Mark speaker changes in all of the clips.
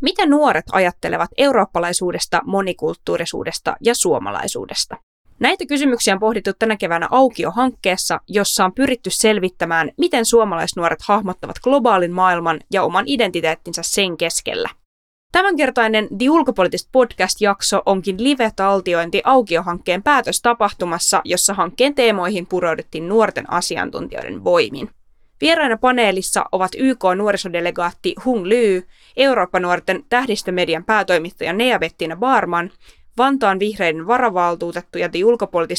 Speaker 1: Mitä nuoret ajattelevat eurooppalaisuudesta, monikulttuurisuudesta ja suomalaisuudesta? Näitä kysymyksiä on pohdittu tänä keväänä Aukio-hankkeessa, jossa on pyritty selvittämään, miten suomalaisnuoret hahmottavat globaalin maailman ja oman identiteettinsä sen keskellä. Tämänkertainen The Ulkopoliittist podcast-jakso onkin live-taltiointi Aukio-hankkeen päätöstapahtumassa, jossa hankkeen teemoihin pureuduttiin nuorten asiantuntijoiden voimin. Vieraina paneelissa ovat YK nuorisodelegaatti Hung Ly, Eurooppa-nuorten tähdistömedian päätoimittaja Nea Bettina Barman, Vantaan vihreiden varavaltuutettu ja The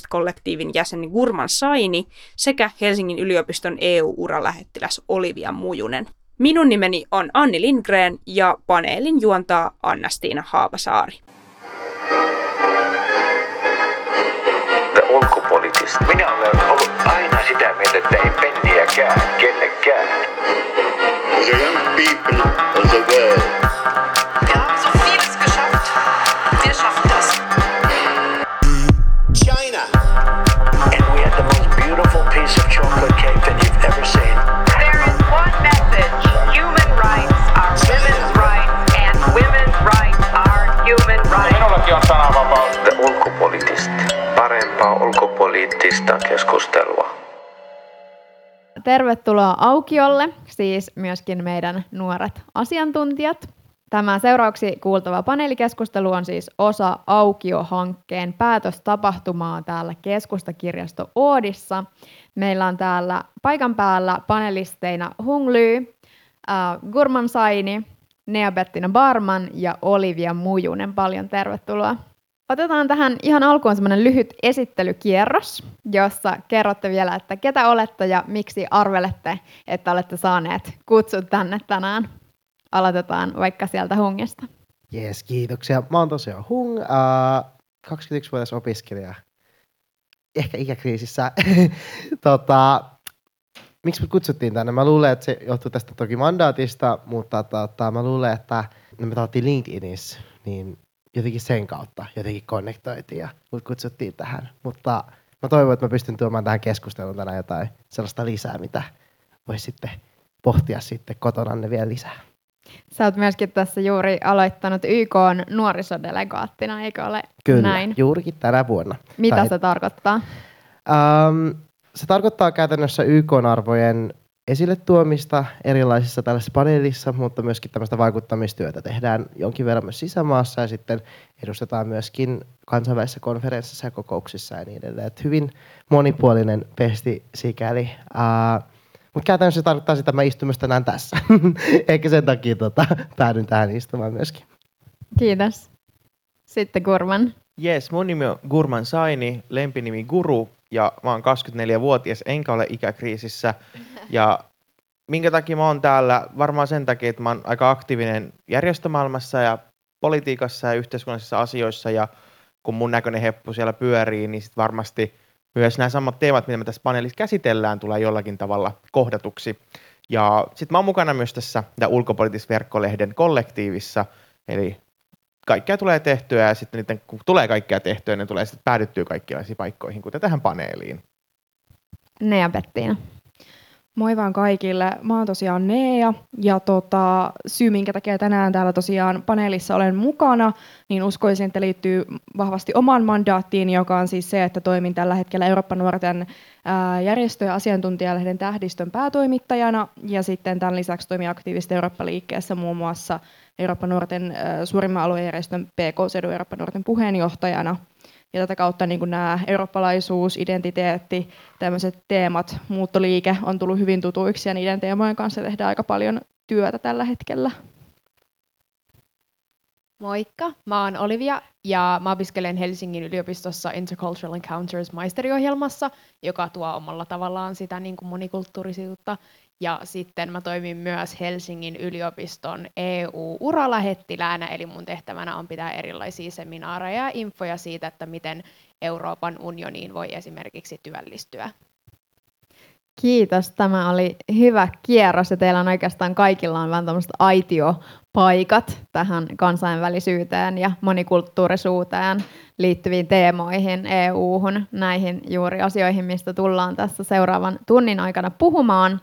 Speaker 1: kollektiivin jäsen Gurman Saini sekä Helsingin yliopiston EU-uralähettiläs Olivia Mujunen. Minun nimeni on Anni Lindgren ja paneelin juontaa Anna-Stiina Haapasaari.
Speaker 2: The ulkopoliittist. Minä olen penniäkään kellekään.
Speaker 3: The young people of the world
Speaker 4: Wir haben so vieles geschafft. Wir schaffen das.
Speaker 3: China.
Speaker 2: And we had the most beautiful piece of chocolate cake that you've ever seen.
Speaker 4: There is one message. Human rights are women's rights, and women's rights are human rights.
Speaker 5: Minullakin on sananvapaus.
Speaker 2: The ulkopoliittist. Parempaa ulkopoliittista keskustelua.
Speaker 6: Tervetuloa Aukiolle, siis myöskin meidän nuoret asiantuntijat. Tämä seuraavaksi kuultava paneelikeskustelu on siis osa Aukio-hankkeen päätöstapahtumaa täällä keskustakirjasto Oodissa. Meillä on täällä paikan päällä panelisteina Hung Ly, äh, Gurman Saini, Nea Bettina Barman ja Olivia Mujunen. Paljon tervetuloa. Otetaan tähän ihan alkuun semmoinen lyhyt esittelykierros, jossa kerrotte vielä, että ketä olette ja miksi arvelette, että olette saaneet kutsut tänne tänään. Aloitetaan vaikka sieltä Hungista.
Speaker 7: Jees, kiitoksia. Mä oon tosiaan Hung, äh, 21-vuotias opiskelija. Ehkä ikäkriisissä. tota, miksi me kutsuttiin tänne? Mä luulen, että se johtuu tästä toki mandaatista, mutta tota, mä luulen, että me tavattiin LinkedInissä, niin jotenkin sen kautta jotenkin konnektoitiin ja mut kutsuttiin tähän. Mutta mä toivon, että mä pystyn tuomaan tähän keskusteluun tänään jotain sellaista lisää, mitä voisi sitten pohtia sitten kotonanne vielä lisää.
Speaker 6: Sä oot myöskin tässä juuri aloittanut YK nuorisodelegaattina, eikö ole
Speaker 7: Kyllä,
Speaker 6: näin?
Speaker 7: juurikin tänä vuonna.
Speaker 6: Mitä
Speaker 7: Tai-
Speaker 6: se tarkoittaa?
Speaker 7: Ähm, se tarkoittaa käytännössä YK-arvojen esille tuomista erilaisissa tällaisissa paneelissa, mutta myöskin tämmöistä vaikuttamistyötä tehdään jonkin verran myös sisämaassa ja sitten edustetaan myöskin kansainvälisissä konferenssissa ja kokouksissa ja niin edelleen. Et hyvin monipuolinen pesti sikäli. Äh, mutta käytännössä se tarkoittaa sitä, että mä istun myös tänään tässä. Eikä sen takia tota, päädyn tähän istumaan myöskin.
Speaker 6: Kiitos. Sitten Kurman.
Speaker 5: Jes, mun nimi on Gurman Saini, lempinimi Guru, ja mä oon 24-vuotias, enkä ole ikäkriisissä. Ja minkä takia mä oon täällä? Varmaan sen takia, että mä oon aika aktiivinen järjestömaailmassa ja politiikassa ja yhteiskunnallisissa asioissa, ja kun mun näköinen heppu siellä pyörii, niin sit varmasti myös nämä samat teemat, mitä me tässä paneelissa käsitellään, tulee jollakin tavalla kohdatuksi. Ja sitten mä oon mukana myös tässä ulkopoliittis-verkkolehden kollektiivissa, eli kaikkea tulee tehtyä ja sitten niiden, kun tulee kaikkea tehtyä, ne tulee sitten päädyttyä kaikkilaisiin paikkoihin, kuten tähän paneeliin.
Speaker 6: Nea Bettina.
Speaker 8: Moi vaan kaikille. Mä oon tosiaan Nea ja tota, syy, minkä takia tänään täällä tosiaan paneelissa olen mukana, niin uskoisin, että liittyy vahvasti omaan mandaattiin, joka on siis se, että toimin tällä hetkellä Euroopan nuorten järjestö- ja asiantuntijalehden tähdistön päätoimittajana ja sitten tämän lisäksi toimin aktiivisesti Eurooppa-liikkeessä muun muassa Euroopan nuorten suurimman aluejärjestön PK-sedun Euroopan nuorten puheenjohtajana. Ja tätä kautta niin nämä eurooppalaisuus, identiteetti, tämmöiset teemat, muuttoliike on tullut hyvin tutuiksi ja niiden teemojen kanssa tehdään aika paljon työtä tällä hetkellä.
Speaker 9: Moikka, mä oon Olivia ja mä opiskelen Helsingin yliopistossa Intercultural Encounters maisteriohjelmassa, joka tuo omalla tavallaan sitä niin kuin monikulttuurisuutta. Ja sitten mä toimin myös Helsingin yliopiston EU-uralähettiläänä, eli mun tehtävänä on pitää erilaisia seminaareja ja infoja siitä, että miten Euroopan unioniin voi esimerkiksi työllistyä.
Speaker 6: Kiitos. Tämä oli hyvä kierros ja teillä on oikeastaan kaikilla on vähän tämmöiset aitiopaikat tähän kansainvälisyyteen ja monikulttuurisuuteen liittyviin teemoihin, EU-hun, näihin juuri asioihin, mistä tullaan tässä seuraavan tunnin aikana puhumaan.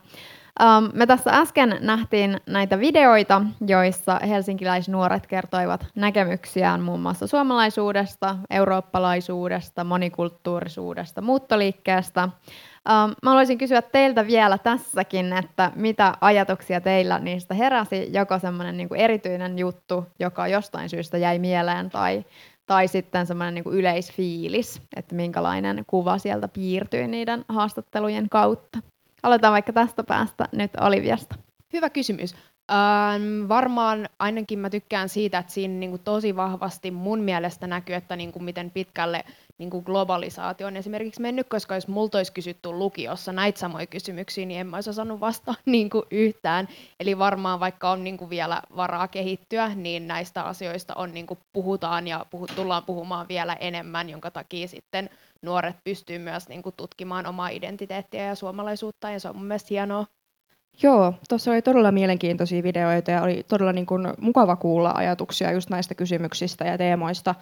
Speaker 6: Um, me tässä äsken nähtiin näitä videoita, joissa helsinkiläisnuoret kertoivat näkemyksiään muun muassa suomalaisuudesta, eurooppalaisuudesta, monikulttuurisuudesta, muuttoliikkeestä. Um, mä haluaisin kysyä teiltä vielä tässäkin, että mitä ajatuksia teillä niistä heräsi, joko semmoinen niin erityinen juttu, joka jostain syystä jäi mieleen, tai, tai sitten semmoinen niin yleisfiilis, että minkälainen kuva sieltä piirtyi niiden haastattelujen kautta. Aloitetaan vaikka tästä päästä nyt Oliviasta.
Speaker 9: Hyvä kysymys. Ähm, varmaan ainakin mä tykkään siitä, että siinä niin kuin tosi vahvasti mun mielestä näkyy, että niin kuin miten pitkälle niin kuin globalisaatio on esimerkiksi mennyt, koska jos multa olisi kysytty lukiossa näitä samoja kysymyksiä, niin en mä olisi osannut vastata niin kuin yhtään. Eli varmaan vaikka on niin kuin vielä varaa kehittyä, niin näistä asioista on niin kuin puhutaan ja puhut, tullaan puhumaan vielä enemmän, jonka takia sitten nuoret pystyy myös niin kuin tutkimaan omaa identiteettiä ja suomalaisuutta, ja se on mun mielestä hienoa.
Speaker 8: Joo, tuossa oli todella mielenkiintoisia videoita ja oli todella niin kuin mukava kuulla ajatuksia just näistä kysymyksistä ja teemoista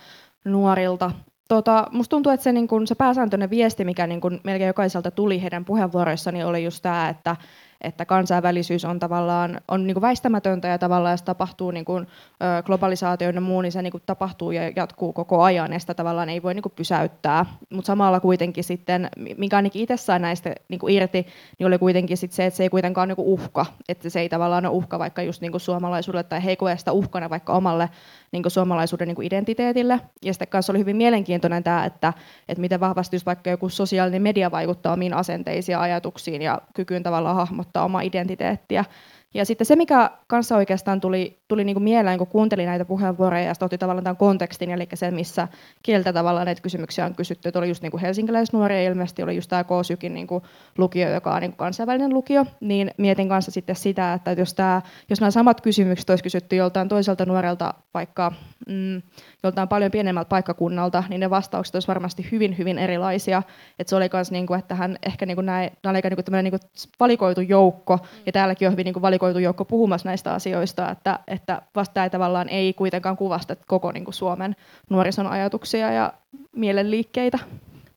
Speaker 8: nuorilta. Tota, musta tuntuu, että se, niin kun, se pääsääntöinen viesti, mikä niin kun melkein jokaiselta tuli heidän puheenvuoroissaan, niin oli just tämä, että että kansainvälisyys on tavallaan on niin kuin väistämätöntä ja tavallaan se tapahtuu niin kuin, ö, globalisaatio ja muu, niin se niin kuin tapahtuu ja jatkuu koko ajan ja sitä tavallaan ei voi niin kuin pysäyttää. Mutta samalla kuitenkin sitten, mikä ainakin itse sai näistä niin kuin irti, niin oli kuitenkin sit se, että se ei kuitenkaan ole niin kuin uhka, että se ei tavallaan ole uhka vaikka just niin kuin suomalaisuudelle tai he sitä uhkana vaikka omalle niin kuin suomalaisuuden niin kuin identiteetille. Ja sitten kanssa oli hyvin mielenkiintoinen tämä, että, että miten vahvasti just vaikka joku sosiaalinen media vaikuttaa omiin asenteisiin ja ajatuksiin ja kykyyn tavallaan hahmottaa omaa identiteettiä. Ja sitten se, mikä kanssa oikeastaan tuli, tuli niin kuin mieleen, kun kuuntelin näitä puheenvuoroja ja otti tavallaan tämän kontekstin, eli se, missä kieltä tavallaan näitä kysymyksiä on kysytty, että oli just niin kuin helsinkiläisnuoria, ilmeisesti oli just tämä K-sykin niin kuin lukio, joka on niin kuin kansainvälinen lukio, niin mietin kanssa sitten sitä, että jos, tämä, jos nämä samat kysymykset olisi kysytty joltain toiselta nuorelta, vaikka mm, joltain paljon pienemmältä paikkakunnalta, niin ne vastaukset olisivat varmasti hyvin, hyvin erilaisia. Että se oli myös, niin kuin, että hän ehkä niin kuin näin, oli niin kuin niin kuin valikoitu joukko, ja täälläkin on hyvin niin kuin valikoitu joukko puhumassa näistä asioista, että, että vasta tavallaan ei kuitenkaan kuvasta koko niin kuin Suomen nuorison ajatuksia ja mielenliikkeitä.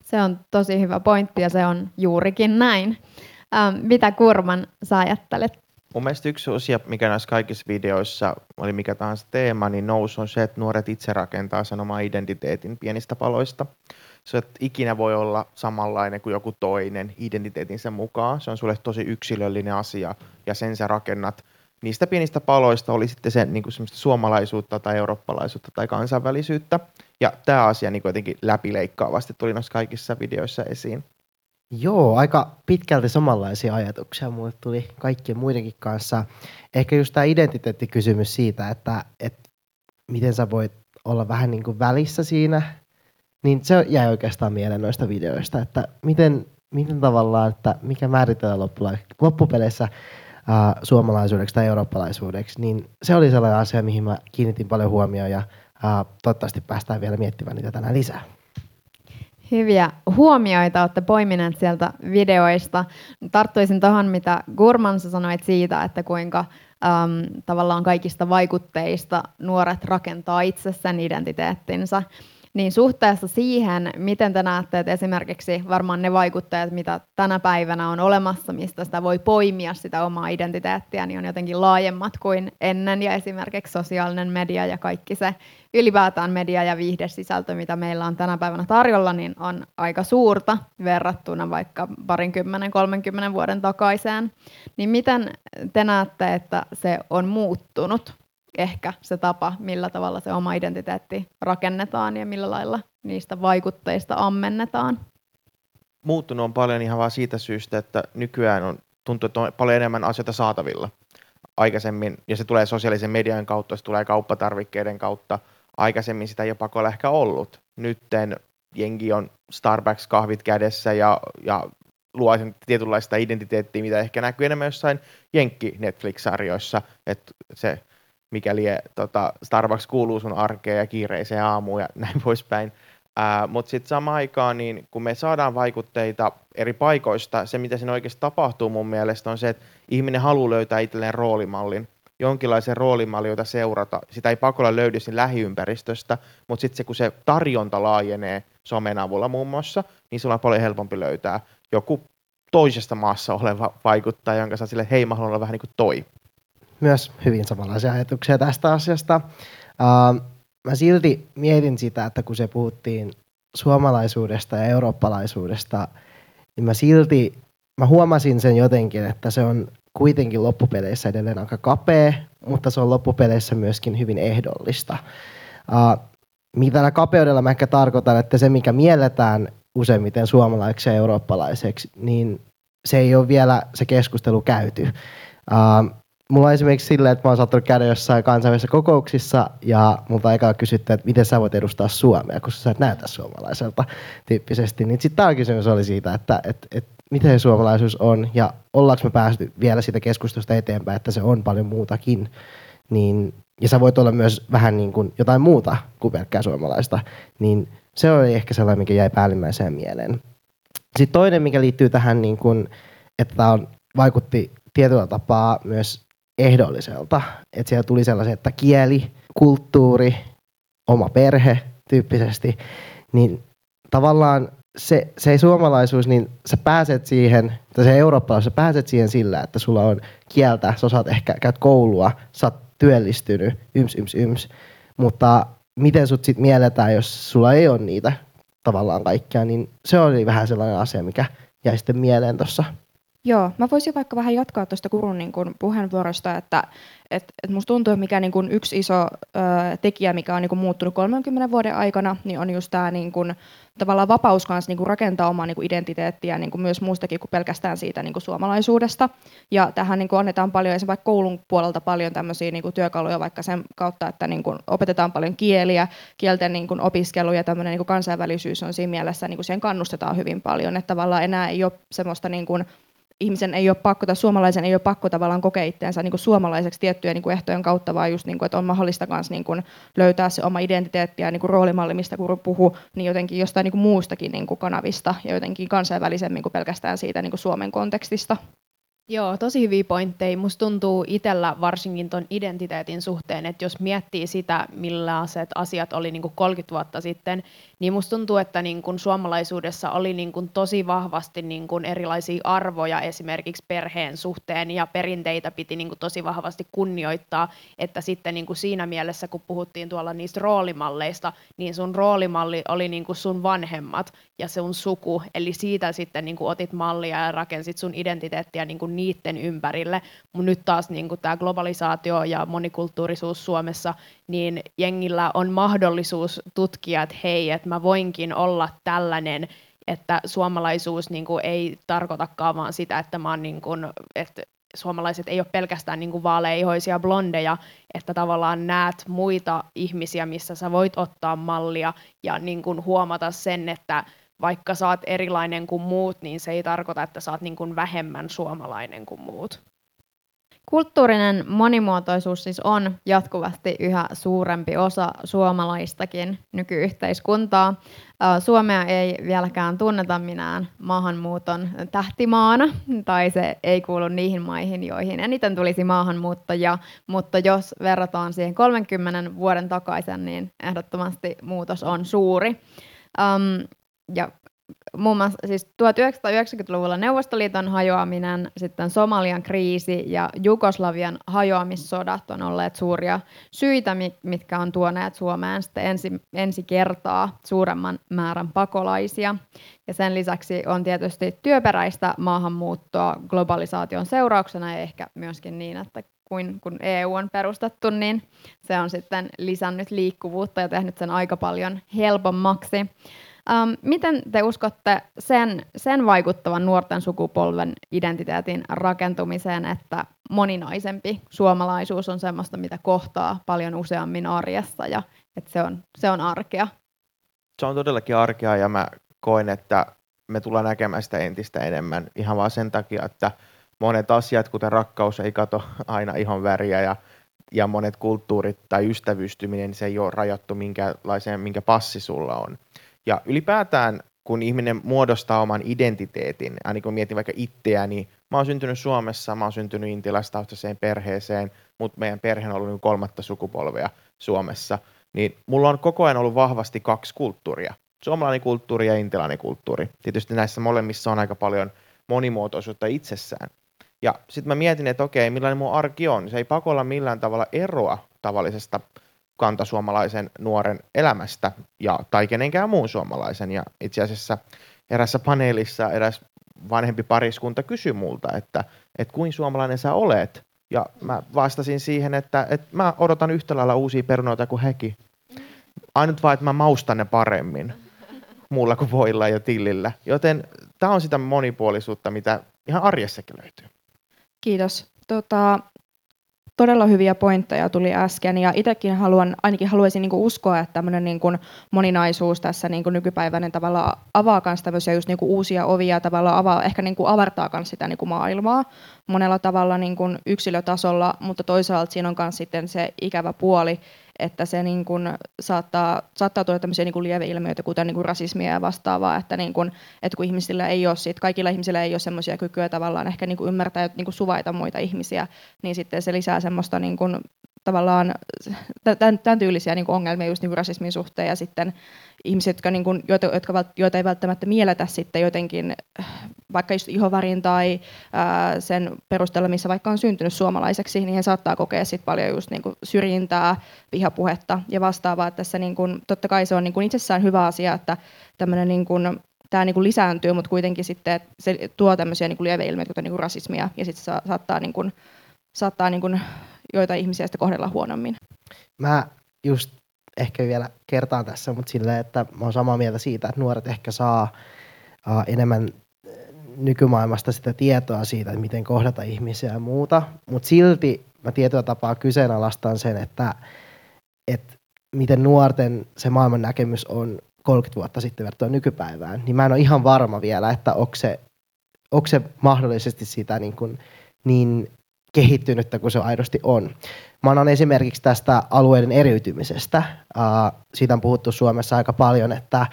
Speaker 6: Se on tosi hyvä pointti ja se on juurikin näin. Ähm, mitä Kurman sä ajattelet
Speaker 5: Mun mielestä yksi asia, mikä näissä kaikissa videoissa, oli mikä tahansa teema, niin nousu on se, että nuoret itse rakentaa sen oman identiteetin pienistä paloista. Se, että ikinä voi olla samanlainen kuin joku toinen identiteetinsä mukaan. Se on sulle tosi yksilöllinen asia ja sen sä rakennat. Niistä pienistä paloista oli sitten se niin kuin suomalaisuutta tai eurooppalaisuutta tai kansainvälisyyttä. Ja tämä asia niin jotenkin läpileikkaavasti tuli noissa kaikissa videoissa esiin.
Speaker 7: Joo, aika pitkälti samanlaisia ajatuksia mulle tuli kaikkien muidenkin kanssa. Ehkä just tämä identiteettikysymys siitä, että, että miten sä voit olla vähän niin kuin välissä siinä, niin se jäi oikeastaan mieleen noista videoista, että miten, miten tavallaan, että mikä määritellään loppupeleissä suomalaisuudeksi tai eurooppalaisuudeksi, niin se oli sellainen asia, mihin mä kiinnitin paljon huomioon ja ää, toivottavasti päästään vielä miettimään niitä tänään lisää
Speaker 6: hyviä huomioita olette poimineet sieltä videoista. Tarttuisin tuohon, mitä Gurman sanoit siitä, että kuinka äm, tavallaan kaikista vaikutteista nuoret rakentaa itse sen identiteettinsä. Niin suhteessa siihen, miten te näette, että esimerkiksi varmaan ne vaikuttajat, mitä tänä päivänä on olemassa, mistä sitä voi poimia sitä omaa identiteettiä, niin on jotenkin laajemmat kuin ennen. Ja esimerkiksi sosiaalinen media ja kaikki se ylipäätään media- ja viihdesisältö, mitä meillä on tänä päivänä tarjolla, niin on aika suurta verrattuna vaikka parinkymmenen, kolmenkymmenen vuoden takaiseen. Niin miten te näette, että se on muuttunut ehkä se tapa, millä tavalla se oma identiteetti rakennetaan ja millä lailla niistä vaikutteista ammennetaan.
Speaker 5: Muuttunut on paljon ihan vaan siitä syystä, että nykyään on tuntuu, että on paljon enemmän asioita saatavilla aikaisemmin, ja se tulee sosiaalisen median kautta, se tulee kauppatarvikkeiden kautta. Aikaisemmin sitä ei ole pakolla ehkä ollut. Nytten jengi on Starbucks-kahvit kädessä ja, ja luo sen tietynlaista identiteettiä, mitä ehkä näkyy enemmän jossain Jenkki Netflix-sarjoissa, että se mikäli tota, Starbucks kuuluu sun arkeen ja kiireiseen aamuun ja näin poispäin. Mutta sitten samaan aikaan, niin kun me saadaan vaikutteita eri paikoista, se mitä siinä oikeasti tapahtuu mun mielestä on se, että ihminen haluaa löytää itselleen roolimallin, jonkinlaisen roolimallin, jota seurata. Sitä ei pakolla löydy siinä lähiympäristöstä, mutta sitten se, kun se tarjonta laajenee somen avulla muun muassa, niin sulla on paljon helpompi löytää joku toisesta maassa oleva vaikuttaja, jonka sä sille, hei mä haluan olla vähän niin kuin toi.
Speaker 7: Myös hyvin samanlaisia ajatuksia tästä asiasta. Uh, mä silti mietin sitä, että kun se puhuttiin suomalaisuudesta ja eurooppalaisuudesta, niin mä silti, mä huomasin sen jotenkin, että se on kuitenkin loppupeleissä edelleen aika kapea, mutta se on loppupeleissä myöskin hyvin ehdollista. Uh, mitä tällä kapeudella mä ehkä tarkoitan, että se mikä mielletään useimmiten suomalaiseksi ja eurooppalaiseksi, niin se ei ole vielä se keskustelu käyty. Uh, mulla on esimerkiksi silleen, että mä oon saattanut käydä jossain kansainvälisissä kokouksissa ja multa eka kysytty, että miten sä voit edustaa Suomea, koska sä et näytä suomalaiselta tyyppisesti. Niin sitten tämä kysymys oli siitä, että, että, että miten suomalaisuus on ja ollaanko me päästy vielä siitä keskustelusta eteenpäin, että se on paljon muutakin. Niin, ja sä voit olla myös vähän niin kuin jotain muuta kuin pelkkää suomalaista. Niin se oli ehkä sellainen, mikä jäi päällimmäiseen mieleen. Sitten toinen, mikä liittyy tähän, niin kuin, että on, vaikutti tietyllä tapaa myös ehdolliselta. Että siellä tuli sellaisia, että kieli, kulttuuri, oma perhe tyyppisesti, niin tavallaan se, se suomalaisuus, niin sä pääset siihen, tai se eurooppalaisuus, sä pääset siihen sillä, että sulla on kieltä, sä osaat ehkä, käyt koulua, sä oot työllistynyt, yms, yms, yms. Mutta miten sut sit mielletään, jos sulla ei ole niitä tavallaan kaikkia, niin se oli vähän sellainen asia, mikä jäi sitten mieleen tuossa
Speaker 8: Joo, mä voisin vaikka vähän jatkaa tuosta Kurun niin kun puheenvuorosta, että et, et musta tuntuu, että mikä niin kun yksi iso ö, tekijä, mikä on niin kun muuttunut 30 vuoden aikana, niin on just tämä niin kun, tavallaan vapaus kanssa niin kun rakentaa omaa niin kun identiteettiä niin kun myös muustakin kuin pelkästään siitä niin kun suomalaisuudesta. Ja tähän niin kun annetaan paljon, esimerkiksi koulun puolelta paljon tämmöisiä niin työkaluja vaikka sen kautta, että niin kun opetetaan paljon kieliä, kielten niin kun opiskelu ja tämmöinen niin kansainvälisyys on siinä mielessä, niin kun siihen kannustetaan hyvin paljon, että tavallaan enää ei ole semmoista niin kun, ihmisen ei ole pakko, tai suomalaisen ei ole pakko tavallaan kokea itseänsä niin kuin suomalaiseksi tiettyjen niin kuin ehtojen kautta, vaan just niin kuin, että on mahdollista myös niin kuin löytää se oma identiteetti ja niin kuin roolimalli, mistä Kuru puhuu, niin jotenkin jostain niin kuin muustakin niin kuin kanavista ja jotenkin kansainvälisemmin kuin pelkästään siitä niin kuin Suomen kontekstista.
Speaker 9: Joo, tosi hyviä pointteja. Musta tuntuu itsellä varsinkin ton identiteetin suhteen, että jos miettii sitä, millaiset asiat oli niin kuin 30 vuotta sitten, niin musta tuntuu, että niin kuin suomalaisuudessa oli niin kuin tosi vahvasti niin kuin erilaisia arvoja esimerkiksi perheen suhteen ja perinteitä piti niin kuin tosi vahvasti kunnioittaa, että sitten niin kuin siinä mielessä, kun puhuttiin tuolla niistä roolimalleista, niin sun roolimalli oli niin kuin sun vanhemmat ja sun suku, eli siitä sitten niin kuin otit mallia ja rakensit sun identiteettiä niin kuin niiden ympärille. Mutta nyt taas niin kuin tämä globalisaatio ja monikulttuurisuus Suomessa, niin jengillä on mahdollisuus tutkia, että hei, että mä voinkin olla tällainen, että suomalaisuus niin kuin, ei tarkoitakaan vaan sitä, että mä oon niin kuin, että suomalaiset ei ole pelkästään niin kuin vaaleihoisia blondeja, että tavallaan näet muita ihmisiä, missä sä voit ottaa mallia ja niin kuin huomata sen, että vaikka sä oot erilainen kuin muut, niin se ei tarkoita, että sä oot niin kuin vähemmän suomalainen kuin muut.
Speaker 6: Kulttuurinen monimuotoisuus siis on jatkuvasti yhä suurempi osa suomalaistakin nykyyhteiskuntaa. Suomea ei vieläkään tunneta minään maahanmuuton tähtimaana, tai se ei kuulu niihin maihin, joihin eniten tulisi maahanmuuttajia, mutta jos verrataan siihen 30 vuoden takaisin, niin ehdottomasti muutos on suuri. Ja muun muassa siis 1990-luvulla Neuvostoliiton hajoaminen, sitten Somalian kriisi ja Jugoslavian hajoamissodat on olleet suuria syitä, mitkä on tuoneet Suomeen sitten ensi, ensi kertaa suuremman määrän pakolaisia. Ja sen lisäksi on tietysti työperäistä maahanmuuttoa globalisaation seurauksena ja ehkä myöskin niin, että kuin kun EU on perustettu, niin se on sitten lisännyt liikkuvuutta ja tehnyt sen aika paljon helpommaksi. Um, miten te uskotte sen, sen vaikuttavan nuorten sukupolven identiteetin rakentumiseen, että moninaisempi suomalaisuus on sellaista, mitä kohtaa paljon useammin arjessa ja että se on, se on arkea?
Speaker 5: Se on todellakin arkea ja mä koen, että me tullaan näkemään sitä entistä enemmän ihan vaan sen takia, että monet asiat, kuten rakkaus, ei kato aina ihon väriä ja, ja monet kulttuurit tai ystävystyminen, niin se ei ole rajattu minkälaiseen, minkä passi sulla on. Ja ylipäätään, kun ihminen muodostaa oman identiteetin, aina kun mietin vaikka itseäni, niin mä oon syntynyt Suomessa, mä oon syntynyt intialaistaustaiseen perheeseen, mutta meidän perhe on ollut niin kolmatta sukupolvea Suomessa, niin mulla on koko ajan ollut vahvasti kaksi kulttuuria. Suomalainen kulttuuri ja intialainen kulttuuri. Tietysti näissä molemmissa on aika paljon monimuotoisuutta itsessään. Ja sitten mä mietin, että okei, millainen mun arki on. Se ei pakolla millään tavalla eroa tavallisesta kantasuomalaisen nuoren elämästä ja, tai kenenkään muun suomalaisen. Ja itse asiassa erässä paneelissa eräs vanhempi pariskunta kysyi multa, että, että kuin suomalainen sä olet. Ja mä vastasin siihen, että, että mä odotan yhtä lailla uusia perunoita kuin hekin. Ainut vaan, että mä maustan ne paremmin muulla kuin voilla ja tillillä. Joten tämä on sitä monipuolisuutta, mitä ihan arjessakin löytyy.
Speaker 8: Kiitos. Tota, todella hyviä pointteja tuli äsken ja itsekin haluan, ainakin haluaisin niin uskoa, että tämmöinen niin moninaisuus tässä niin nykypäiväinen tavalla avaa myös tämmöisiä just niin uusia ovia tavalla avaa, ehkä niin avartaa myös sitä niin maailmaa monella tavalla niin yksilötasolla, mutta toisaalta siinä on myös sitten se ikävä puoli, että se niin kuin saattaa, saattaa tuoda tämmöisiä niin kuin lieveilmiöitä, kuten niin kuin rasismia ja vastaavaa, että, niin kuin, että kun ihmisillä ei ole sit, kaikilla ihmisillä ei ole semmoisia kykyjä tavallaan ehkä niin kuin ymmärtää ja niin kuin suvaita muita ihmisiä, niin sitten se lisää semmoista niin kuin, tavallaan tämän, tämän tyylisiä niin kuin ongelmia just niin kuin rasismin suhteen ja sitten ihmiset, jotka, niin kuin, joita, jotka, joita ei välttämättä mielletä sitten jotenkin vaikka just ihovärin tai ää, sen perusteella, missä vaikka on syntynyt suomalaiseksi, niin he saattaa kokea sit paljon just niin kuin syrjintää, vihapuhetta ja vastaavaa. Että tässä niin kuin, totta kai se on niin kuin itsessään hyvä asia, että tämmöinen niin kuin, tämä niin kuin lisääntyy, mutta kuitenkin sitten se tuo tämmöisiä niin kuin lieveilmiöitä, kuten niin kuin rasismia, ja sitten se saattaa, niin kuin, saattaa niin kuin joita ihmisiä sitten kohdella huonommin.
Speaker 7: Mä just ehkä vielä kertaan tässä, mutta silleen, että mä oon samaa mieltä siitä, että nuoret ehkä saa uh, enemmän nykymaailmasta sitä tietoa siitä, että miten kohdata ihmisiä ja muuta, mutta silti mä tietyllä tapaa kyseenalaistan sen, että, että miten nuorten se maailman näkemys on 30 vuotta sitten verrattuna nykypäivään, niin mä en ole ihan varma vielä, että onko se, onko se mahdollisesti sitä niin, kuin, niin kehittynyttä kuin se aidosti on. Mä annan esimerkiksi tästä alueiden eriytymisestä. Siitä on puhuttu Suomessa aika paljon, että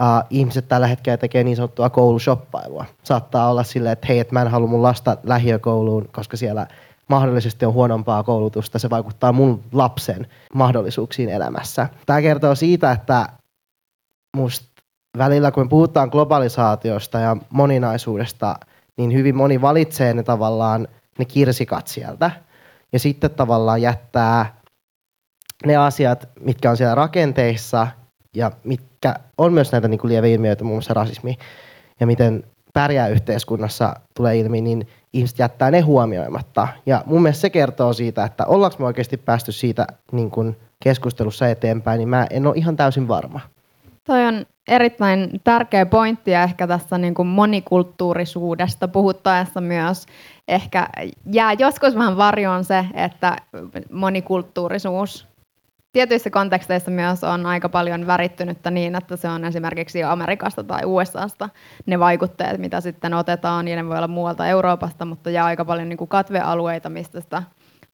Speaker 7: uh, ihmiset tällä hetkellä tekee niin sanottua koulushoppailua. Saattaa olla silleen, että hei, mä en halua mun lasta lähiökouluun, koska siellä mahdollisesti on huonompaa koulutusta. Se vaikuttaa mun lapsen mahdollisuuksiin elämässä. Tämä kertoo siitä, että musta välillä kun puhutaan globalisaatiosta ja moninaisuudesta, niin hyvin moni valitsee ne tavallaan ne kirsikat sieltä. Ja sitten tavallaan jättää ne asiat, mitkä on siellä rakenteissa ja mitkä on myös näitä niin lieveilmiöitä, muun muassa rasismi ja miten pärjää yhteiskunnassa tulee ilmi, niin ihmiset jättää ne huomioimatta. Ja mun mielestä se kertoo siitä, että ollaanko me oikeasti päästy siitä niin kuin keskustelussa eteenpäin, niin mä en ole ihan täysin varma.
Speaker 6: Toi on erittäin tärkeä pointti ja ehkä tässä niin kuin monikulttuurisuudesta puhuttaessa myös ehkä jää joskus vähän varjoon se, että monikulttuurisuus tietyissä konteksteissa myös on aika paljon värittynyttä niin, että se on esimerkiksi Amerikasta tai USAsta ne vaikutteet, mitä sitten otetaan, ja ne voi olla muualta Euroopasta, mutta jää aika paljon niin kuin katvealueita, mistä sitä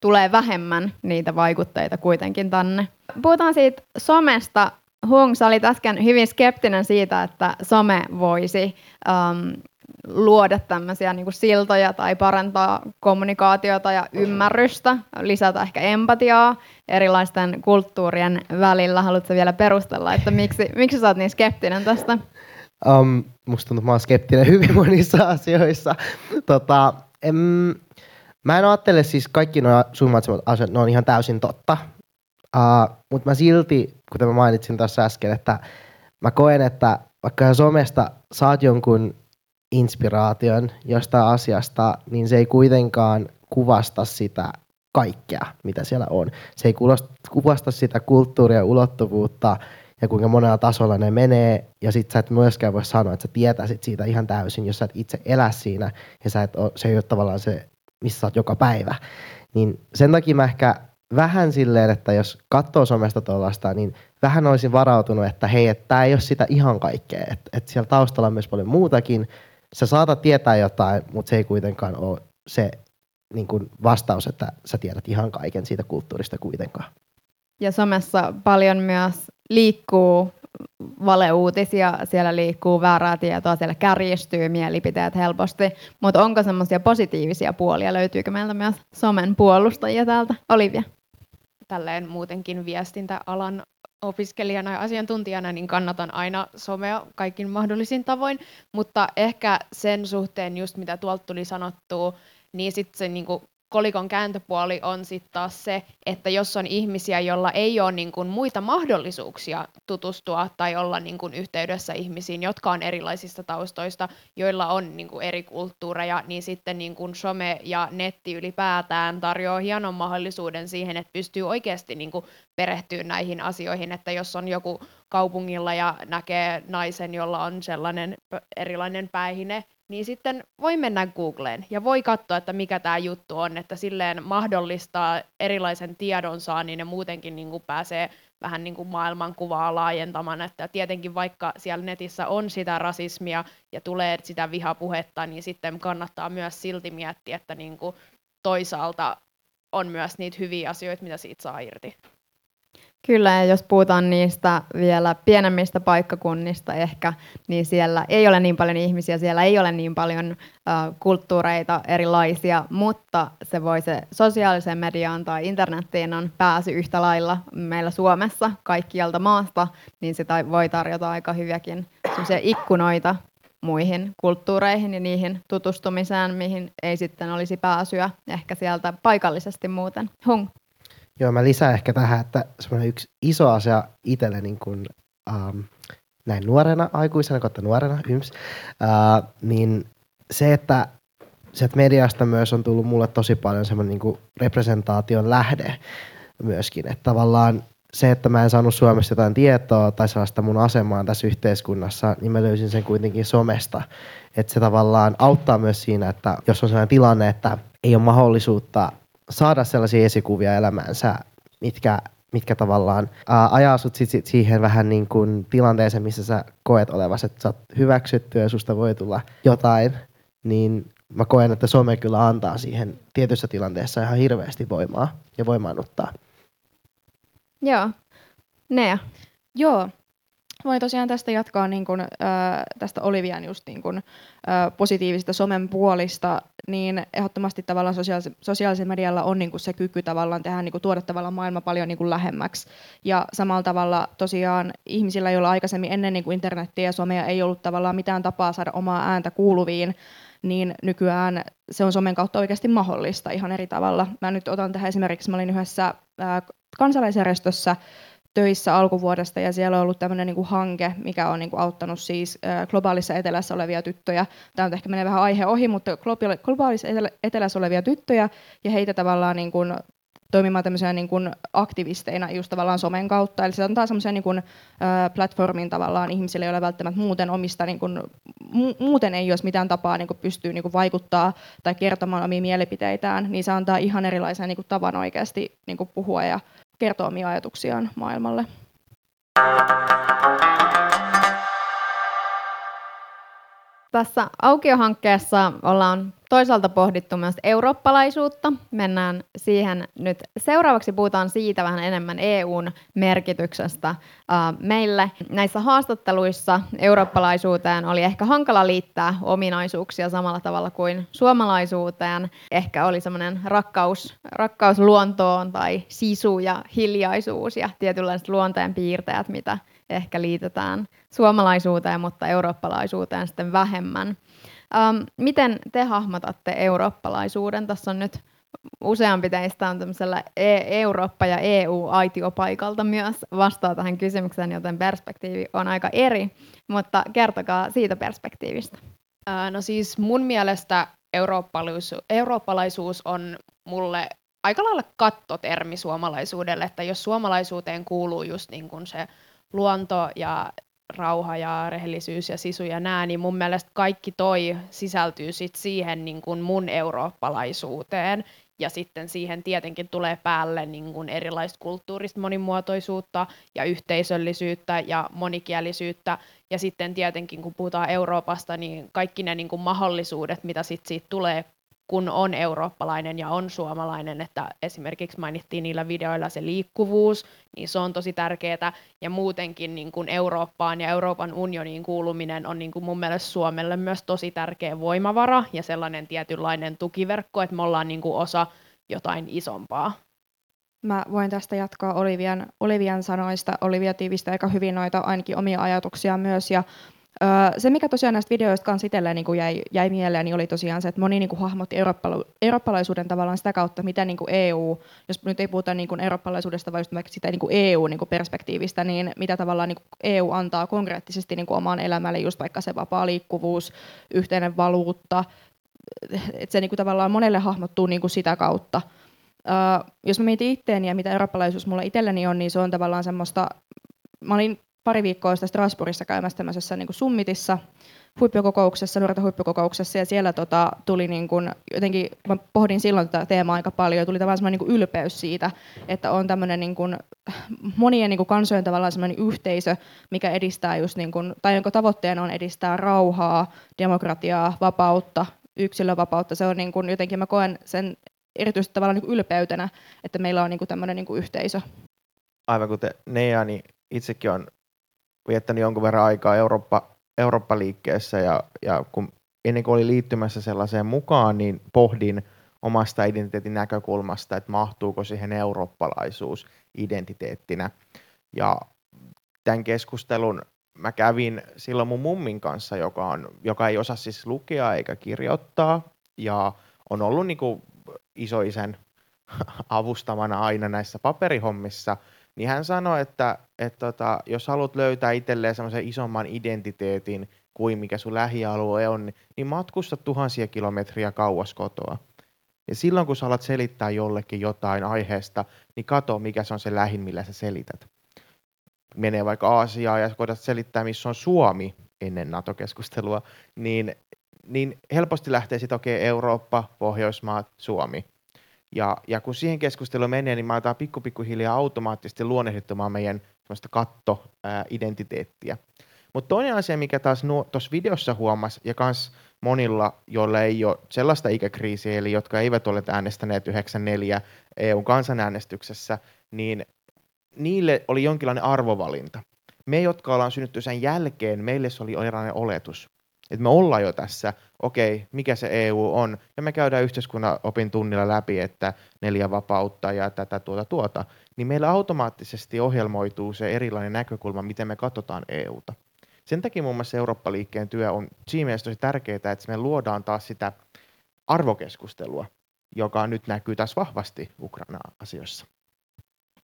Speaker 6: tulee vähemmän niitä vaikutteita kuitenkin tänne. Puhutaan siitä somesta. Hung, sä olit äsken hyvin skeptinen siitä, että some voisi um, luoda tämmöisiä niin siltoja tai parantaa kommunikaatiota ja ymmärrystä, lisätä ehkä empatiaa erilaisten kulttuurien välillä. Haluatko vielä perustella, että miksi, miksi sä oot niin skeptinen tästä?
Speaker 7: Um, musta tuntuu, että mä oon skeptinen hyvin monissa asioissa. Tota, em, mä en ajattele siis kaikki nuo sun asiat, ne on ihan täysin totta. Uh, Mutta mä silti, kuten mä mainitsin tuossa äsken, että mä koen, että vaikka somesta saat jonkun inspiraation jostain asiasta, niin se ei kuitenkaan kuvasta sitä kaikkea, mitä siellä on. Se ei kuvasta sitä kulttuuria ulottuvuutta ja kuinka monella tasolla ne menee. Ja sit sä et myöskään voi sanoa, että sä tietäisit siitä ihan täysin, jos sä et itse elä siinä ja sä et ole, se ei ole tavallaan se, missä sä oot joka päivä. Niin sen takia mä ehkä vähän silleen, että jos katsoo somesta tuollaista, niin vähän olisin varautunut, että hei, että tämä ei ole sitä ihan kaikkea. Että, että siellä taustalla on myös paljon muutakin, sä saatat tietää jotain, mutta se ei kuitenkaan ole se niin kuin vastaus, että sä tiedät ihan kaiken siitä kulttuurista kuitenkaan.
Speaker 6: Ja somessa paljon myös liikkuu valeuutisia, siellä liikkuu väärää tietoa, siellä kärjistyy mielipiteet helposti, mutta onko semmoisia positiivisia puolia, löytyykö meiltä myös somen puolustajia täältä? Olivia.
Speaker 9: Tälleen muutenkin viestintäalan opiskelijana ja asiantuntijana niin kannatan aina somea kaikin mahdollisin tavoin, mutta ehkä sen suhteen just mitä tuolta tuli sanottua, niin sitten se niinku kolikon kääntöpuoli on sitten taas se, että jos on ihmisiä, joilla ei ole niin kuin muita mahdollisuuksia tutustua tai olla niin kuin yhteydessä ihmisiin, jotka on erilaisista taustoista, joilla on niin kuin eri kulttuureja, niin sitten niin kuin some ja netti ylipäätään tarjoaa hienon mahdollisuuden siihen, että pystyy oikeasti niin kuin perehtyä näihin asioihin, että jos on joku kaupungilla ja näkee naisen, jolla on sellainen erilainen päihine, niin sitten voi mennä Googleen ja voi katsoa, että mikä tämä juttu on, että silleen mahdollistaa erilaisen tiedon saannin ja muutenkin niin kuin pääsee vähän niin kuin maailmankuvaa laajentamaan, että tietenkin vaikka siellä netissä on sitä rasismia ja tulee sitä vihapuhetta, niin sitten kannattaa myös silti miettiä, että niin kuin toisaalta on myös niitä hyviä asioita, mitä siitä saa irti.
Speaker 6: Kyllä, ja jos puhutaan niistä vielä pienemmistä paikkakunnista ehkä, niin siellä ei ole niin paljon ihmisiä, siellä ei ole niin paljon uh, kulttuureita erilaisia, mutta se voi se sosiaaliseen mediaan tai internettiin on pääsy yhtä lailla meillä Suomessa kaikkialta maasta, niin se voi tarjota aika hyviäkin ikkunoita muihin kulttuureihin ja niihin tutustumiseen, mihin ei sitten olisi pääsyä ehkä sieltä paikallisesti muuten. Hung.
Speaker 7: Joo, mä lisään ehkä tähän, että semmoinen yksi iso asia itselle niin kuin, um, näin nuorena, aikuisena, kautta nuorena, yms, uh, niin se, että sieltä mediasta myös on tullut mulle tosi paljon semmoinen niin representaation lähde myöskin, että tavallaan se, että mä en saanut Suomessa jotain tietoa tai sellaista mun asemaa tässä yhteiskunnassa, niin mä löysin sen kuitenkin somesta. Että se tavallaan auttaa myös siinä, että jos on sellainen tilanne, että ei ole mahdollisuutta saada sellaisia esikuvia elämäänsä, mitkä, mitkä tavallaan ää, ajaa sut sit, sit siihen vähän niin kuin tilanteeseen, missä sä koet olevasi, että sä oot hyväksytty ja susta voi tulla jotain, niin mä koen, että some kyllä antaa siihen tietyssä tilanteessa ihan hirveästi voimaa ja voimaannuttaa.
Speaker 6: Joo. Nea.
Speaker 8: Joo, voi tosiaan tästä jatkaa niin kun, äh, tästä Olivian just niin kun, äh, positiivisista somen puolista, niin ehdottomasti tavallaan sosiaalisen, sosiaalisen medialla on niin se kyky tavallaan tehdä, niin tuoda tavallaan maailma paljon niin lähemmäksi. Ja samalla tavalla tosiaan ihmisillä, joilla aikaisemmin ennen niin internettiä ja somea ei ollut tavallaan mitään tapaa saada omaa ääntä kuuluviin, niin nykyään se on somen kautta oikeasti mahdollista ihan eri tavalla. Mä nyt otan tähän esimerkiksi, mä olin yhdessä äh, kansalaisjärjestössä, töissä alkuvuodesta ja siellä on ollut tämmöinen niin hanke, mikä on niin kuin auttanut siis globaalissa etelässä olevia tyttöjä. Tämä on ehkä menee vähän aihe ohi, mutta globaalissa etelässä olevia tyttöjä ja heitä tavallaan niin kuin toimimaan tämmöisenä niin kuin aktivisteina just tavallaan somen kautta. Eli se antaa semmoisen niin kuin, platformin tavallaan ihmisille, joilla välttämättä muuten omista, niin kuin, mu- muuten ei olisi mitään tapaa niin kuin pystyä niin kuin vaikuttaa tai kertomaan omia mielipiteitään, niin se antaa ihan erilaisen niin kuin tavan oikeasti niin kuin puhua ja kertoa omia ajatuksiaan maailmalle.
Speaker 6: Tässä aukiohankkeessa ollaan toisaalta pohdittu myös eurooppalaisuutta. Mennään siihen nyt. Seuraavaksi puhutaan siitä vähän enemmän EUn merkityksestä meille. Näissä haastatteluissa eurooppalaisuuteen oli ehkä hankala liittää ominaisuuksia samalla tavalla kuin suomalaisuuteen. Ehkä oli semmoinen rakkaus, rakkaus luontoon tai sisu ja hiljaisuus ja tietynlaiset luonteen piirteet, mitä ehkä liitetään suomalaisuuteen, mutta eurooppalaisuuteen sitten vähemmän. Um, miten te hahmotatte eurooppalaisuuden? Tässä on nyt useampi teistä on tämmöisellä e- Eurooppa- ja EU-aitiopaikalta myös vastaa tähän kysymykseen, joten perspektiivi on aika eri, mutta kertokaa siitä perspektiivistä.
Speaker 9: No siis mun mielestä eurooppalaisuus, eurooppalaisuus on mulle aika lailla kattotermi suomalaisuudelle, että jos suomalaisuuteen kuuluu just niin kuin se luonto ja rauha ja rehellisyys ja sisu ja nää, niin mun mielestä kaikki toi sisältyy sit siihen niin kuin mun eurooppalaisuuteen. Ja sitten siihen tietenkin tulee päälle niin kuin erilaista kulttuurista monimuotoisuutta ja yhteisöllisyyttä ja monikielisyyttä. Ja sitten tietenkin kun puhutaan Euroopasta, niin kaikki ne niin kuin mahdollisuudet, mitä sit siitä tulee kun on eurooppalainen ja on suomalainen, että esimerkiksi mainittiin niillä videoilla se liikkuvuus, niin se on tosi tärkeää, ja muutenkin niin kuin Eurooppaan ja Euroopan unioniin kuuluminen on niin kuin mun mielestä Suomelle myös tosi tärkeä voimavara ja sellainen tietynlainen tukiverkko, että me ollaan niin kuin osa jotain isompaa.
Speaker 8: Mä voin tästä jatkaa Olivian, Olivian sanoista. Olivia tiivistää aika hyvin noita ainakin omia ajatuksia myös. Ja se, mikä tosiaan näistä videoista kanssa itselleen niin jäi, jäi mieleen, niin oli tosiaan se, että moni niin kuin hahmotti eurooppala- eurooppalaisuuden tavallaan sitä kautta, miten niin kuin EU, jos nyt ei puhuta niin kuin eurooppalaisuudesta, vaan just vaikka sitä niin kuin EU-perspektiivistä, niin, niin mitä tavallaan niin kuin EU antaa konkreettisesti niin kuin omaan elämälle, just vaikka se vapaa liikkuvuus, yhteinen valuutta, että se niin kuin tavallaan monelle hahmottuu niin kuin sitä kautta. Öö, jos mä mietin itteeni ja mitä eurooppalaisuus mulla itselleni on, niin se on tavallaan semmoista, mä olin pari viikkoa sitten Strasbourgissa käymässä tämmöisessä niin summitissa, huippukokouksessa, nuorten huippukokouksessa, ja siellä tota, tuli niin kuin, jotenkin, mä pohdin silloin tätä teemaa aika paljon, ja tuli tavallaan semmoinen niin ylpeys siitä, että on tämmöinen niin kuin, monien niin kuin kansojen tavallaan semmoinen yhteisö, mikä edistää just niin kuin, tai jonka tavoitteena on edistää rauhaa, demokratiaa, vapautta, yksilövapautta. Se on niin kuin, jotenkin, mä koen sen erityisesti tavallaan niin kuin ylpeytenä, että meillä on niin kuin tämmöinen niin kuin yhteisö.
Speaker 5: Aivan kuten Nea, niin itsekin on viettänyt jonkun verran aikaa Eurooppa, Eurooppa-liikkeessä ja, ja kun ennen kuin oli liittymässä sellaiseen mukaan, niin pohdin omasta identiteetin näkökulmasta, että mahtuuko siihen eurooppalaisuus identiteettinä. Ja tämän keskustelun mä kävin silloin mun mummin kanssa, joka, on, joka ei osaa siis lukea eikä kirjoittaa ja on ollut niin kuin isoisän avustamana aina näissä paperihommissa – niin hän sanoi, että, että tota, jos haluat löytää itselleen semmoisen isomman identiteetin kuin mikä sun lähialue on, niin matkusta tuhansia kilometriä kauas kotoa. Ja silloin kun sä alat selittää jollekin jotain aiheesta, niin kato mikä se on se lähin, millä sä selität. Menee vaikka Aasiaan ja koetat selittää, missä on Suomi ennen NATO-keskustelua, niin, niin helposti lähtee sitten, okei, okay, Eurooppa, Pohjoismaat, Suomi – ja, ja kun siihen keskusteluun menee, niin me aletaan pikku, pikku hiljaa automaattisesti luonnehdittamaan meidän katto-identiteettiä. Mutta toinen asia, mikä taas tuossa videossa huomasi, ja kans monilla, joilla ei ole sellaista ikäkriisiä, eli jotka eivät ole äänestäneet 94 EU-kansanäänestyksessä, niin niille oli jonkinlainen arvovalinta. Me, jotka ollaan synnytty sen jälkeen, meille se oli eräänlainen oletus että me ollaan jo tässä, okei, mikä se EU on, ja me käydään yhteiskunnan opin tunnilla läpi, että neljä vapautta ja tätä tuota tuota, niin meillä automaattisesti ohjelmoituu se erilainen näkökulma, miten me katsotaan EUta. Sen takia muun muassa Eurooppa-liikkeen työ on siinä mielessä tosi tärkeää, että me luodaan taas sitä arvokeskustelua, joka nyt näkyy taas vahvasti Ukraina-asioissa.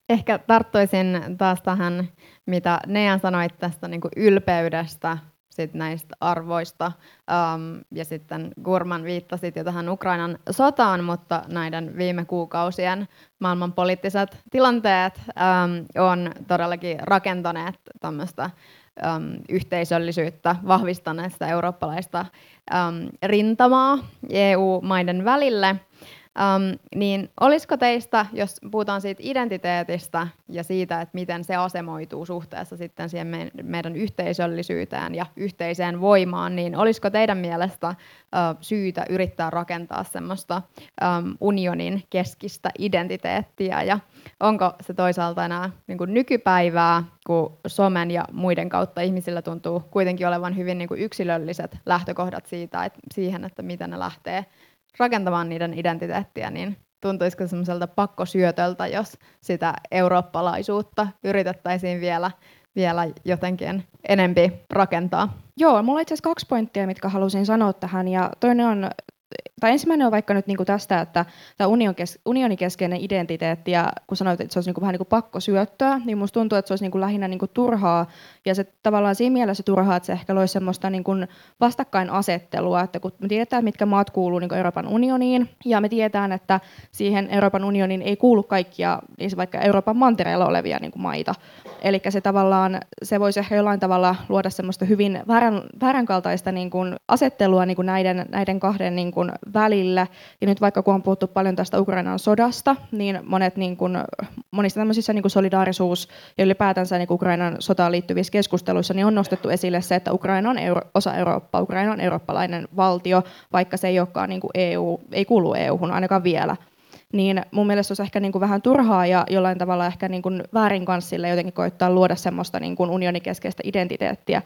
Speaker 6: Ehkä tarttuisin taas tähän, mitä Nean sanoi tästä niin kuin ylpeydestä sit näistä arvoista. Um, ja sitten Gurman viittasi jo tähän Ukrainan sotaan, mutta näiden viime kuukausien maailmanpoliittiset tilanteet um, on todellakin rakentaneet tämmöistä um, yhteisöllisyyttä, vahvistaneet sitä eurooppalaista um, rintamaa EU-maiden välille. Um, niin olisiko teistä, jos puhutaan siitä identiteetistä ja siitä, että miten se asemoituu suhteessa sitten siihen me, meidän yhteisöllisyyteen ja yhteiseen voimaan, niin olisiko teidän mielestä uh, syytä yrittää rakentaa semmoista um, unionin keskistä identiteettiä? Ja onko se toisaalta enää niin kuin nykypäivää, kun somen ja muiden kautta ihmisillä tuntuu kuitenkin olevan hyvin niin kuin yksilölliset lähtökohdat siitä, että siihen, että miten ne lähtee rakentamaan niiden identiteettiä, niin tuntuisiko semmoiselta pakkosyötöltä, jos sitä eurooppalaisuutta yritettäisiin vielä, vielä jotenkin enempi rakentaa?
Speaker 8: Joo, mulla on itse asiassa kaksi pointtia, mitkä halusin sanoa tähän. Ja toinen on tai ensimmäinen on vaikka nyt niin kuin tästä, että tämä union kes, unionikeskeinen identiteetti, ja kun sanoit, että se olisi niin kuin vähän niin pakko syöttöä, niin musta tuntuu, että se olisi niin kuin lähinnä niin kuin turhaa, ja se tavallaan siinä mielessä turhaa, että se ehkä loisi semmoista niin kuin vastakkainasettelua, että kun me tiedetään, mitkä maat kuuluu niin kuin Euroopan unioniin, ja me tiedetään, että siihen Euroopan unioniin ei kuulu kaikkia, se vaikka Euroopan mantereella olevia niin kuin maita, eli se tavallaan, se voisi ehkä jollain tavalla luoda semmoista hyvin väärän, vääränkaltaista niin kuin asettelua niin kuin näiden, näiden kahden niin kuin välillä. Ja nyt vaikka kun on puhuttu paljon tästä Ukrainan sodasta, niin monet niin kuin, monissa tämmöisissä niin kuin solidaarisuus- ja ylipäätänsä niin kuin Ukrainan sotaan liittyvissä keskusteluissa niin on nostettu esille se, että Ukraina on euro, osa Eurooppaa, Ukraina on eurooppalainen valtio, vaikka se ei olekaan niin kuin EU, ei kuulu EU-hun ainakaan vielä niin mun mielestä olisi ehkä niin kuin vähän turhaa ja jollain tavalla ehkä niin kuin väärin kanssille jotenkin koittaa luoda semmoista niin kuin unionikeskeistä identiteettiä.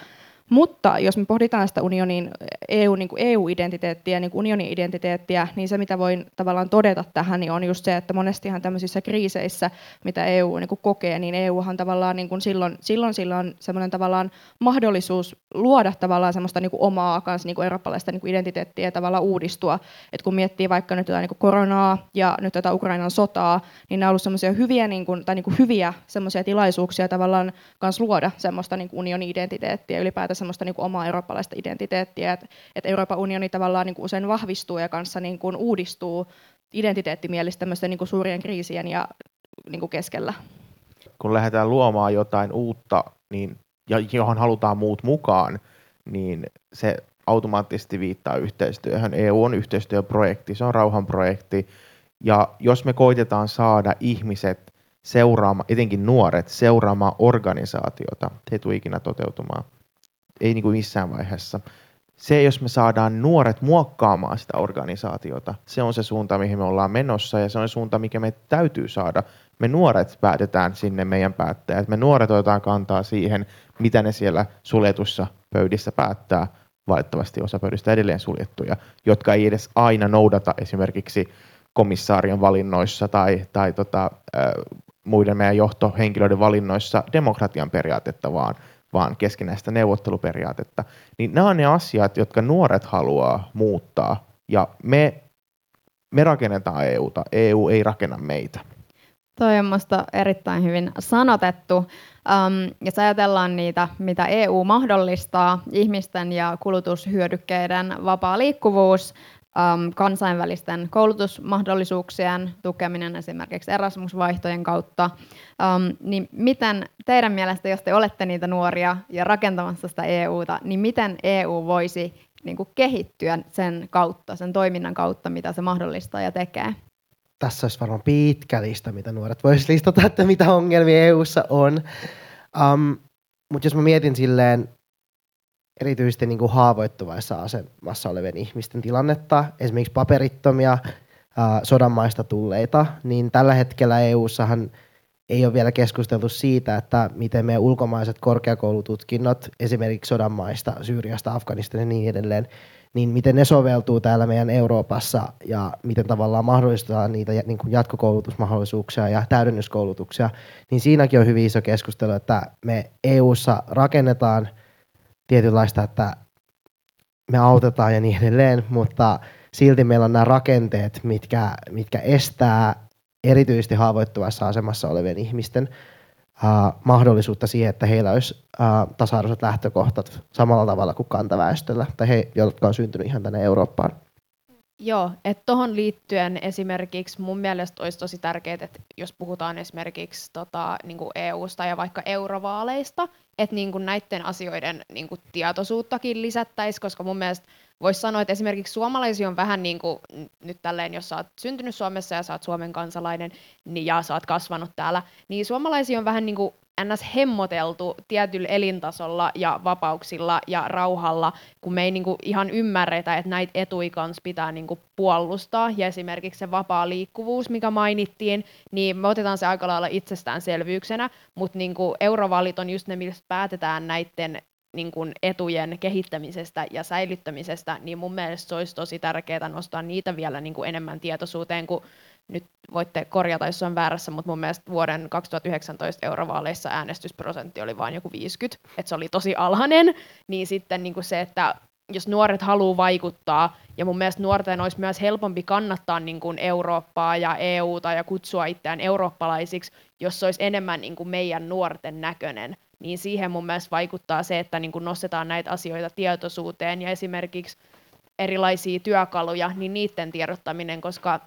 Speaker 8: Mutta jos me pohditaan sitä unionin EU, niin kuin EU-identiteettiä, niin kuin unionin identiteettiä, niin se mitä voin tavallaan todeta tähän, niin on just se, että monestihan tämmöisissä kriiseissä, mitä EU niin kuin kokee, niin EUhan tavallaan niin kuin silloin, silloin sillä on semmoinen tavallaan mahdollisuus luoda tavallaan semmoista niin kuin omaa kanssa niin kuin eurooppalaista niin kuin identiteettiä ja tavallaan uudistua. Et kun miettii vaikka nyt jotain niin kuin koronaa ja nyt tätä Ukrainan sotaa, niin nämä on ollut semmoisia hyviä, niin kuin, tai niin kuin hyviä semmoisia tilaisuuksia tavallaan kanssa luoda semmoista niin kuin unionin identiteettiä, ylipäätään semmoista niin kuin omaa eurooppalaista identiteettiä, että et Euroopan unioni tavallaan niin kuin usein vahvistuu ja kanssa niin kuin uudistuu identiteettimielistä tämmöisten niin kuin suurien kriisien ja niin kuin keskellä.
Speaker 5: kun lähdetään luomaan jotain uutta, niin, ja johon halutaan muut mukaan, niin se automaattisesti viittaa yhteistyöhön. EU on yhteistyöprojekti, se on rauhanprojekti, ja jos me koitetaan saada ihmiset seuraamaan, etenkin nuoret, seuraamaan organisaatiota, se ei tule ikinä toteutumaan. Ei niin kuin missään vaiheessa. Se, jos me saadaan nuoret muokkaamaan sitä organisaatiota, se on se suunta, mihin me ollaan menossa, ja se on se suunta, mikä me täytyy saada. Me nuoret päätetään sinne meidän päättäjät. Me nuoret otetaan kantaa siihen, mitä ne siellä suljetussa pöydissä päättää. Valitettavasti osa pöydistä edelleen suljettuja, jotka ei edes aina noudata esimerkiksi komissaarion valinnoissa tai, tai tota, äh, muiden meidän johtohenkilöiden valinnoissa demokratian periaatetta, vaan, vaan keskinäistä neuvotteluperiaatetta. Niin nämä on ne asiat, jotka nuoret haluaa muuttaa, ja me, me rakennetaan EUta. EU ei rakenna meitä.
Speaker 6: Toi on musta erittäin hyvin sanotettu. Um, jos ajatellaan niitä, mitä EU mahdollistaa, ihmisten ja kulutushyödykkeiden vapaa liikkuvuus, um, kansainvälisten koulutusmahdollisuuksien tukeminen esimerkiksi Erasmus-vaihtojen kautta, um, niin miten teidän mielestä, jos te olette niitä nuoria ja rakentamassa sitä EUta, niin miten EU voisi niin kuin kehittyä sen kautta, sen toiminnan kautta, mitä se mahdollistaa ja tekee?
Speaker 7: tässä olisi varmaan pitkä lista, mitä nuoret voisivat listata, että mitä ongelmia EU:ssa on. Um, Mutta jos mä mietin silleen erityisesti niin kuin haavoittuvaissa asemassa olevien ihmisten tilannetta, esimerkiksi paperittomia, sodanmaista tulleita, niin tällä hetkellä EU:ssahan ei ole vielä keskusteltu siitä, että miten meidän ulkomaiset korkeakoulututkinnot, esimerkiksi sodanmaista, Syyriasta, Afganistanista ja niin edelleen, niin miten ne soveltuu täällä meidän Euroopassa ja miten tavallaan mahdollistetaan niitä niin kuin jatkokoulutusmahdollisuuksia ja täydennyskoulutuksia, niin siinäkin on hyvin iso keskustelu, että me EU:ssa rakennetaan tietynlaista, että me autetaan ja niin edelleen, mutta silti meillä on nämä rakenteet, mitkä, mitkä estää erityisesti haavoittuvassa asemassa olevien ihmisten uh, mahdollisuutta siihen, että heillä olisi uh, tasa-arvoiset lähtökohtat samalla tavalla kuin kantaväestöllä, tai he, jotka on syntynyt ihan tänne Eurooppaan.
Speaker 9: Joo, että tuohon liittyen esimerkiksi mun mielestä olisi tosi tärkeää, että jos puhutaan esimerkiksi tota, niin EUsta ja vaikka eurovaaleista, että niin kuin näiden asioiden niin kuin tietoisuuttakin lisättäisiin, koska mun mielestä voisi sanoa, että esimerkiksi suomalaisia on vähän niin kuin, nyt tälleen, jos sä oot syntynyt Suomessa ja sä oot Suomen kansalainen niin, ja sä oot kasvanut täällä, niin suomalaisia on vähän niin kuin ns. hemmoteltu tietyllä elintasolla ja vapauksilla ja rauhalla, kun me ei niinku ihan ymmärretä, että näitä kanssa pitää niinku puolustaa. Ja esimerkiksi se vapaa liikkuvuus, mikä mainittiin, niin me otetaan se aika lailla itsestäänselvyyksenä, mutta niinku eurovaalit on just ne, päätetään näiden niin kuin etujen kehittämisestä ja säilyttämisestä, niin mun mielestä se olisi tosi tärkeää nostaa niitä vielä niin kuin enemmän tietoisuuteen, kun nyt voitte korjata, jos on väärässä, mutta mun mielestä vuoden 2019 eurovaaleissa äänestysprosentti oli vain joku 50, että se oli tosi alhainen, niin sitten niin kuin se, että jos nuoret haluaa vaikuttaa, ja mun mielestä nuorten olisi myös helpompi kannattaa niin kuin Eurooppaa ja EUta ja kutsua itseään eurooppalaisiksi, jos se olisi enemmän niin kuin meidän nuorten näköinen, niin siihen mun mielestä vaikuttaa se, että niin kuin nostetaan näitä asioita tietoisuuteen ja esimerkiksi erilaisia työkaluja, niin niiden tiedottaminen, koska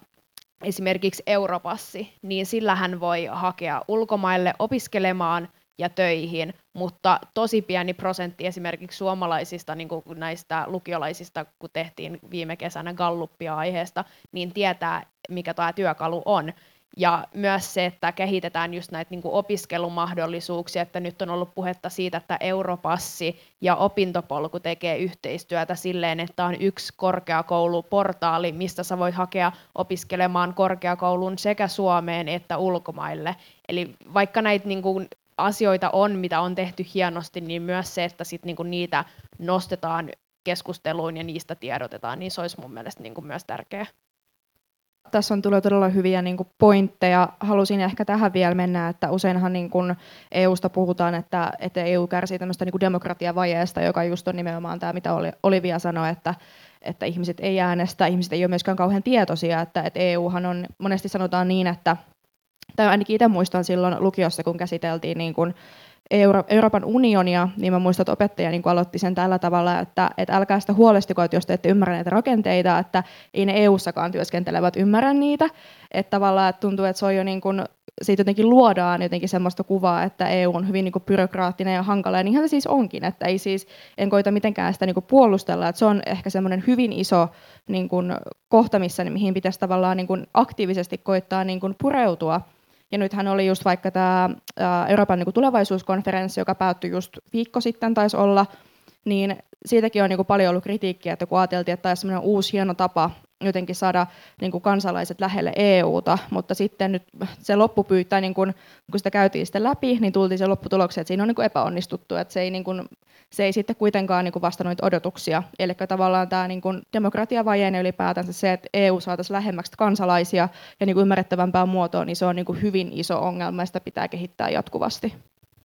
Speaker 9: esimerkiksi Europassi, niin sillä hän voi hakea ulkomaille opiskelemaan ja töihin, mutta tosi pieni prosentti esimerkiksi suomalaisista niin kuin näistä lukiolaisista, kun tehtiin viime kesänä galluppia aiheesta, niin tietää, mikä tämä työkalu on. Ja myös se, että kehitetään just näitä niin kuin opiskelumahdollisuuksia, että nyt on ollut puhetta siitä, että Europassi ja opintopolku tekee yhteistyötä silleen, että on yksi korkeakouluportaali, mistä sä voit hakea opiskelemaan korkeakoulun sekä Suomeen että ulkomaille. Eli vaikka näitä niin kuin asioita on, mitä on tehty hienosti, niin myös se, että sit niinku niitä nostetaan keskusteluun ja niistä tiedotetaan, niin se olisi mun mielestä niinku myös tärkeää.
Speaker 8: Tässä on tulee todella hyviä niin kuin pointteja. Halusin ehkä tähän vielä mennä, että useinhan niin kuin EUsta puhutaan, että, että EU kärsii tämmöistä niin demokratiavajeesta, joka just on nimenomaan tämä, mitä Olivia sanoi, että, että ihmiset ei äänestä, ihmiset ei ole myöskään kauhean tietoisia, että, että EUhan on, monesti sanotaan niin, että tai ainakin itse muistan silloin lukiossa, kun käsiteltiin niin kuin Euro- Euroopan unionia, niin mä muistan, että opettaja niin aloitti sen tällä tavalla, että, että älkää sitä huolestiko, että jos te ette ymmärrä näitä rakenteita, että ei ne EU-sakaan työskentelevät ymmärrä niitä. Että tavallaan että tuntuu, että se on jo niin kuin, siitä jotenkin luodaan jotenkin semmoista kuvaa, että EU on hyvin niin kuin byrokraattinen ja hankala, ja niinhän se siis onkin, että ei siis, en koita mitenkään sitä niin kuin puolustella, että se on ehkä semmoinen hyvin iso niin kuin kohta, missä, mihin pitäisi tavallaan niin kuin aktiivisesti koittaa niin kuin pureutua, ja nythän oli just vaikka tämä Euroopan niin kuin tulevaisuuskonferenssi, joka päättyi just viikko sitten taisi olla, niin siitäkin on niin kuin paljon ollut kritiikkiä, että kun ajateltiin, että tämä on uusi hieno tapa jotenkin saada niin kuin kansalaiset lähelle EUta, mutta sitten nyt se loppupyyttä, niin kun, sitä käytiin sitten läpi, niin tultiin se lopputulokseen, että siinä on niin kuin epäonnistuttu, että se ei, niin kuin, se ei sitten kuitenkaan niin kuin vastannut odotuksia. Eli tavallaan tämä niin kuin demokratiavajeinen ylipäätänsä se, että EU saataisiin lähemmäksi kansalaisia ja niin kuin ymmärrettävämpään muotoon, niin se on niin kuin hyvin iso ongelma ja sitä pitää kehittää jatkuvasti.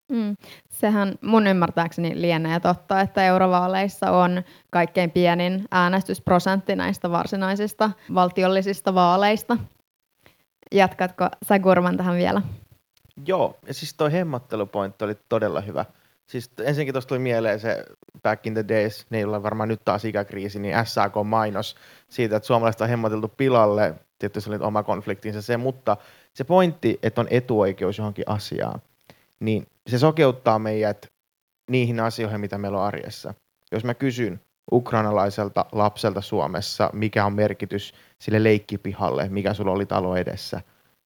Speaker 6: Mm. Sehän mun ymmärtääkseni lienee totta, että eurovaaleissa on kaikkein pienin äänestysprosentti näistä varsinaisista valtiollisista vaaleista. Jatkatko sä Gurman tähän vielä?
Speaker 5: Joo, ja siis toi hemmottelupointti oli todella hyvä. Siis ensinnäkin tuosta tuli mieleen se back in the days, ei ole varmaan nyt taas ikäkriisi, niin SAK-mainos siitä, että suomalaiset on hemmoteltu pilalle, tietysti se oli oma konfliktinsa se, mutta se pointti, että on etuoikeus johonkin asiaan, niin se sokeuttaa meidät niihin asioihin, mitä meillä on arjessa. Jos mä kysyn ukrainalaiselta lapselta Suomessa, mikä on merkitys sille leikkipihalle, mikä sulla oli talo edessä,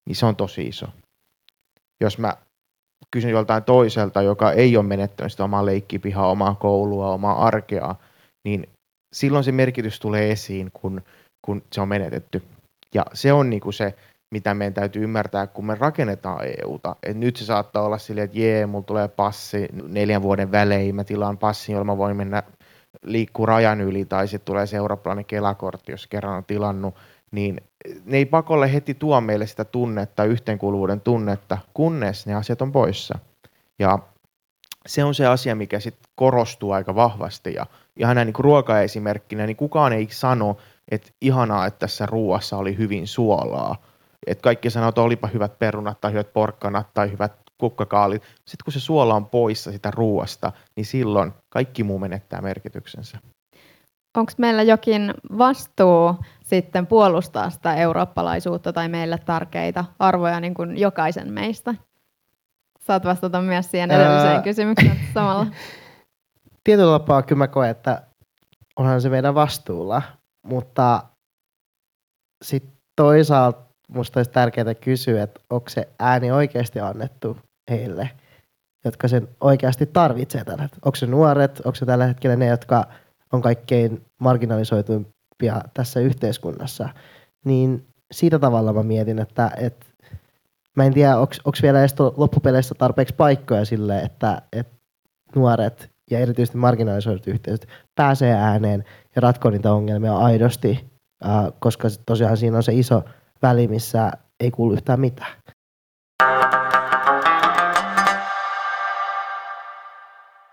Speaker 5: niin se on tosi iso. Jos mä kysyn joltain toiselta, joka ei ole menettänyt sitä omaa leikkipihaa, omaa koulua, omaa arkea, niin silloin se merkitys tulee esiin, kun, kun se on menetetty. Ja se on niin kuin se mitä meidän täytyy ymmärtää, kun me rakennetaan EUta. Et nyt se saattaa olla silleen, että jee, mulla tulee passi neljän vuoden välein, mä tilaan passin, jolla mä voin mennä liikkuu rajan yli, tai sitten tulee se eurooppalainen kelakortti, jos kerran on tilannut, niin ne ei pakolle heti tuo meille sitä tunnetta, yhteenkuuluvuuden tunnetta, kunnes ne asiat on poissa. Ja se on se asia, mikä sitten korostuu aika vahvasti. Ja ihan näin niin ruokaesimerkkinä, niin kukaan ei sano, että ihanaa, että tässä ruuassa oli hyvin suolaa, että kaikki sanoo, että olipa hyvät perunat tai hyvät porkkanat tai hyvät kukkakaalit. Sitten kun se suola on poissa sitä ruoasta, niin silloin kaikki muu menettää merkityksensä.
Speaker 6: Onko meillä jokin vastuu sitten puolustaa sitä eurooppalaisuutta tai meille tärkeitä arvoja niin kuin jokaisen meistä? Saat vastata myös siihen edelliseen Ää... kysymykseen samalla.
Speaker 7: Tietyllä tapaa kyllä mä koen, että onhan se meidän vastuulla, mutta sitten toisaalta musta olisi tärkeää kysyä, että onko se ääni oikeasti annettu heille, jotka sen oikeasti tarvitsee tällä. Onko se nuoret, onko se tällä hetkellä ne, jotka on kaikkein marginalisoituimpia tässä yhteiskunnassa, niin siitä tavalla mä mietin, että, että mä en tiedä, onko vielä edes loppupeleissä tarpeeksi paikkoja sille, että, että nuoret ja erityisesti marginalisoidut yhteisöt pääsee ääneen ja ratkoo niitä ongelmia aidosti, koska tosiaan siinä on se iso väli, missä ei kuulu yhtään mitään.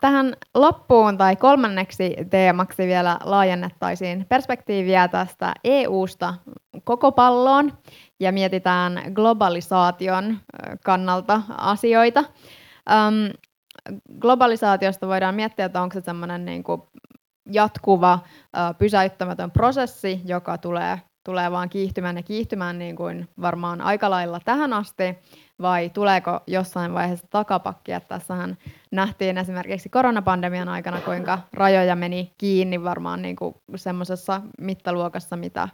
Speaker 6: Tähän loppuun tai kolmanneksi teemaksi vielä laajennettaisiin perspektiiviä tästä EU-sta koko palloon ja mietitään globalisaation kannalta asioita. Öm, globalisaatiosta voidaan miettiä, että onko se semmoinen niin jatkuva, pysäyttämätön prosessi, joka tulee tulee vaan kiihtymään ja kiihtymään niin kuin varmaan aika lailla tähän asti, vai tuleeko jossain vaiheessa takapakkia? Tässähän nähtiin esimerkiksi koronapandemian aikana, kuinka rajoja meni kiinni varmaan niin kuin semmoisessa mittaluokassa, mitä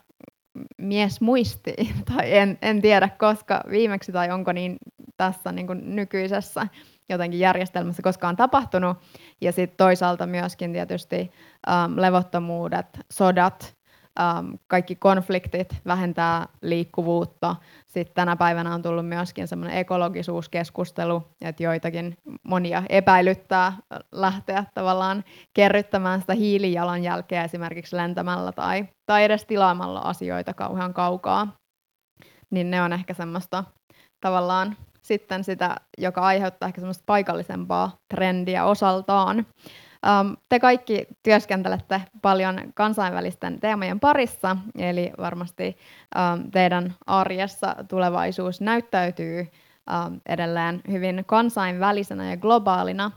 Speaker 6: mies muisti, tai en, en tiedä koska viimeksi, tai onko niin tässä niin kuin nykyisessä jotenkin järjestelmässä koskaan tapahtunut. Ja sitten toisaalta myöskin tietysti ähm, levottomuudet, sodat, ähm, kaikki konfliktit vähentää liikkuvuutta. Sitten tänä päivänä on tullut myöskin semmoinen ekologisuuskeskustelu, että joitakin monia epäilyttää lähteä tavallaan kerryttämään sitä hiilijalanjälkeä esimerkiksi lentämällä tai, tai edes tilaamalla asioita kauhean kaukaa. Niin ne on ehkä semmoista tavallaan sitten sitä, joka aiheuttaa ehkä semmoista paikallisempaa trendiä osaltaan. Um, te kaikki työskentelette paljon kansainvälisten teemojen parissa, eli varmasti um, teidän arjessa tulevaisuus näyttäytyy um, edelleen hyvin kansainvälisenä ja globaalina.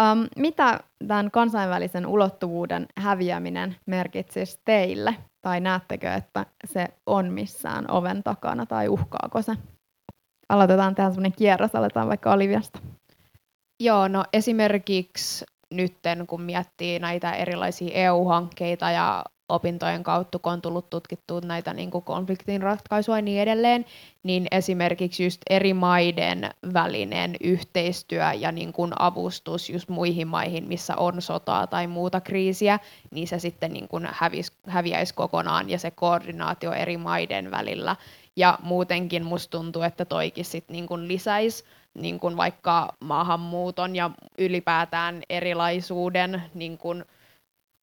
Speaker 6: Um, mitä tämän kansainvälisen ulottuvuuden häviäminen merkitsisi teille? Tai näettekö, että se on missään oven takana tai uhkaako se? Aloitetaan tähän semmoinen kierros, aletaan vaikka Oliviasta.
Speaker 9: Joo, no esimerkiksi nytten, kun miettii näitä erilaisia EU-hankkeita ja opintojen kautta, kun on tullut tutkittua näitä niin kuin konfliktin ratkaisua ja niin edelleen, niin esimerkiksi just eri maiden välinen yhteistyö ja niin kuin avustus just muihin maihin, missä on sotaa tai muuta kriisiä, niin se sitten niin kuin hävis, häviäisi kokonaan ja se koordinaatio eri maiden välillä. Ja muutenkin musta tuntuu, että toikin sit niin kuin lisäisi niin kuin vaikka maahanmuuton ja ylipäätään erilaisuuden niin kuin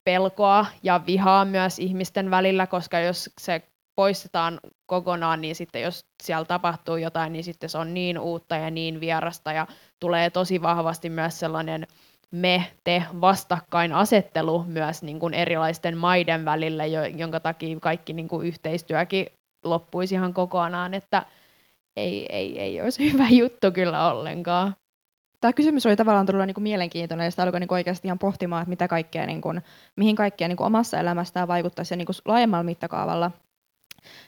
Speaker 9: pelkoa ja vihaa myös ihmisten välillä, koska jos se poistetaan kokonaan, niin sitten jos siellä tapahtuu jotain, niin sitten se on niin uutta ja niin vierasta ja tulee tosi vahvasti myös sellainen me-te vastakkainasettelu myös niin kuin erilaisten maiden välillä, jonka takia kaikki niin kuin yhteistyökin loppuisi ihan kokonaan, että ei, ei, ei olisi hyvä juttu kyllä ollenkaan.
Speaker 8: Tämä kysymys oli tavallaan todella niin kuin mielenkiintoinen ja sitä alkoi niin kuin oikeasti ihan pohtimaan, että mitä kaikkea, niin kuin, mihin kaikkea niin kuin omassa elämästään vaikuttaisi ja niin kuin laajemmalla mittakaavalla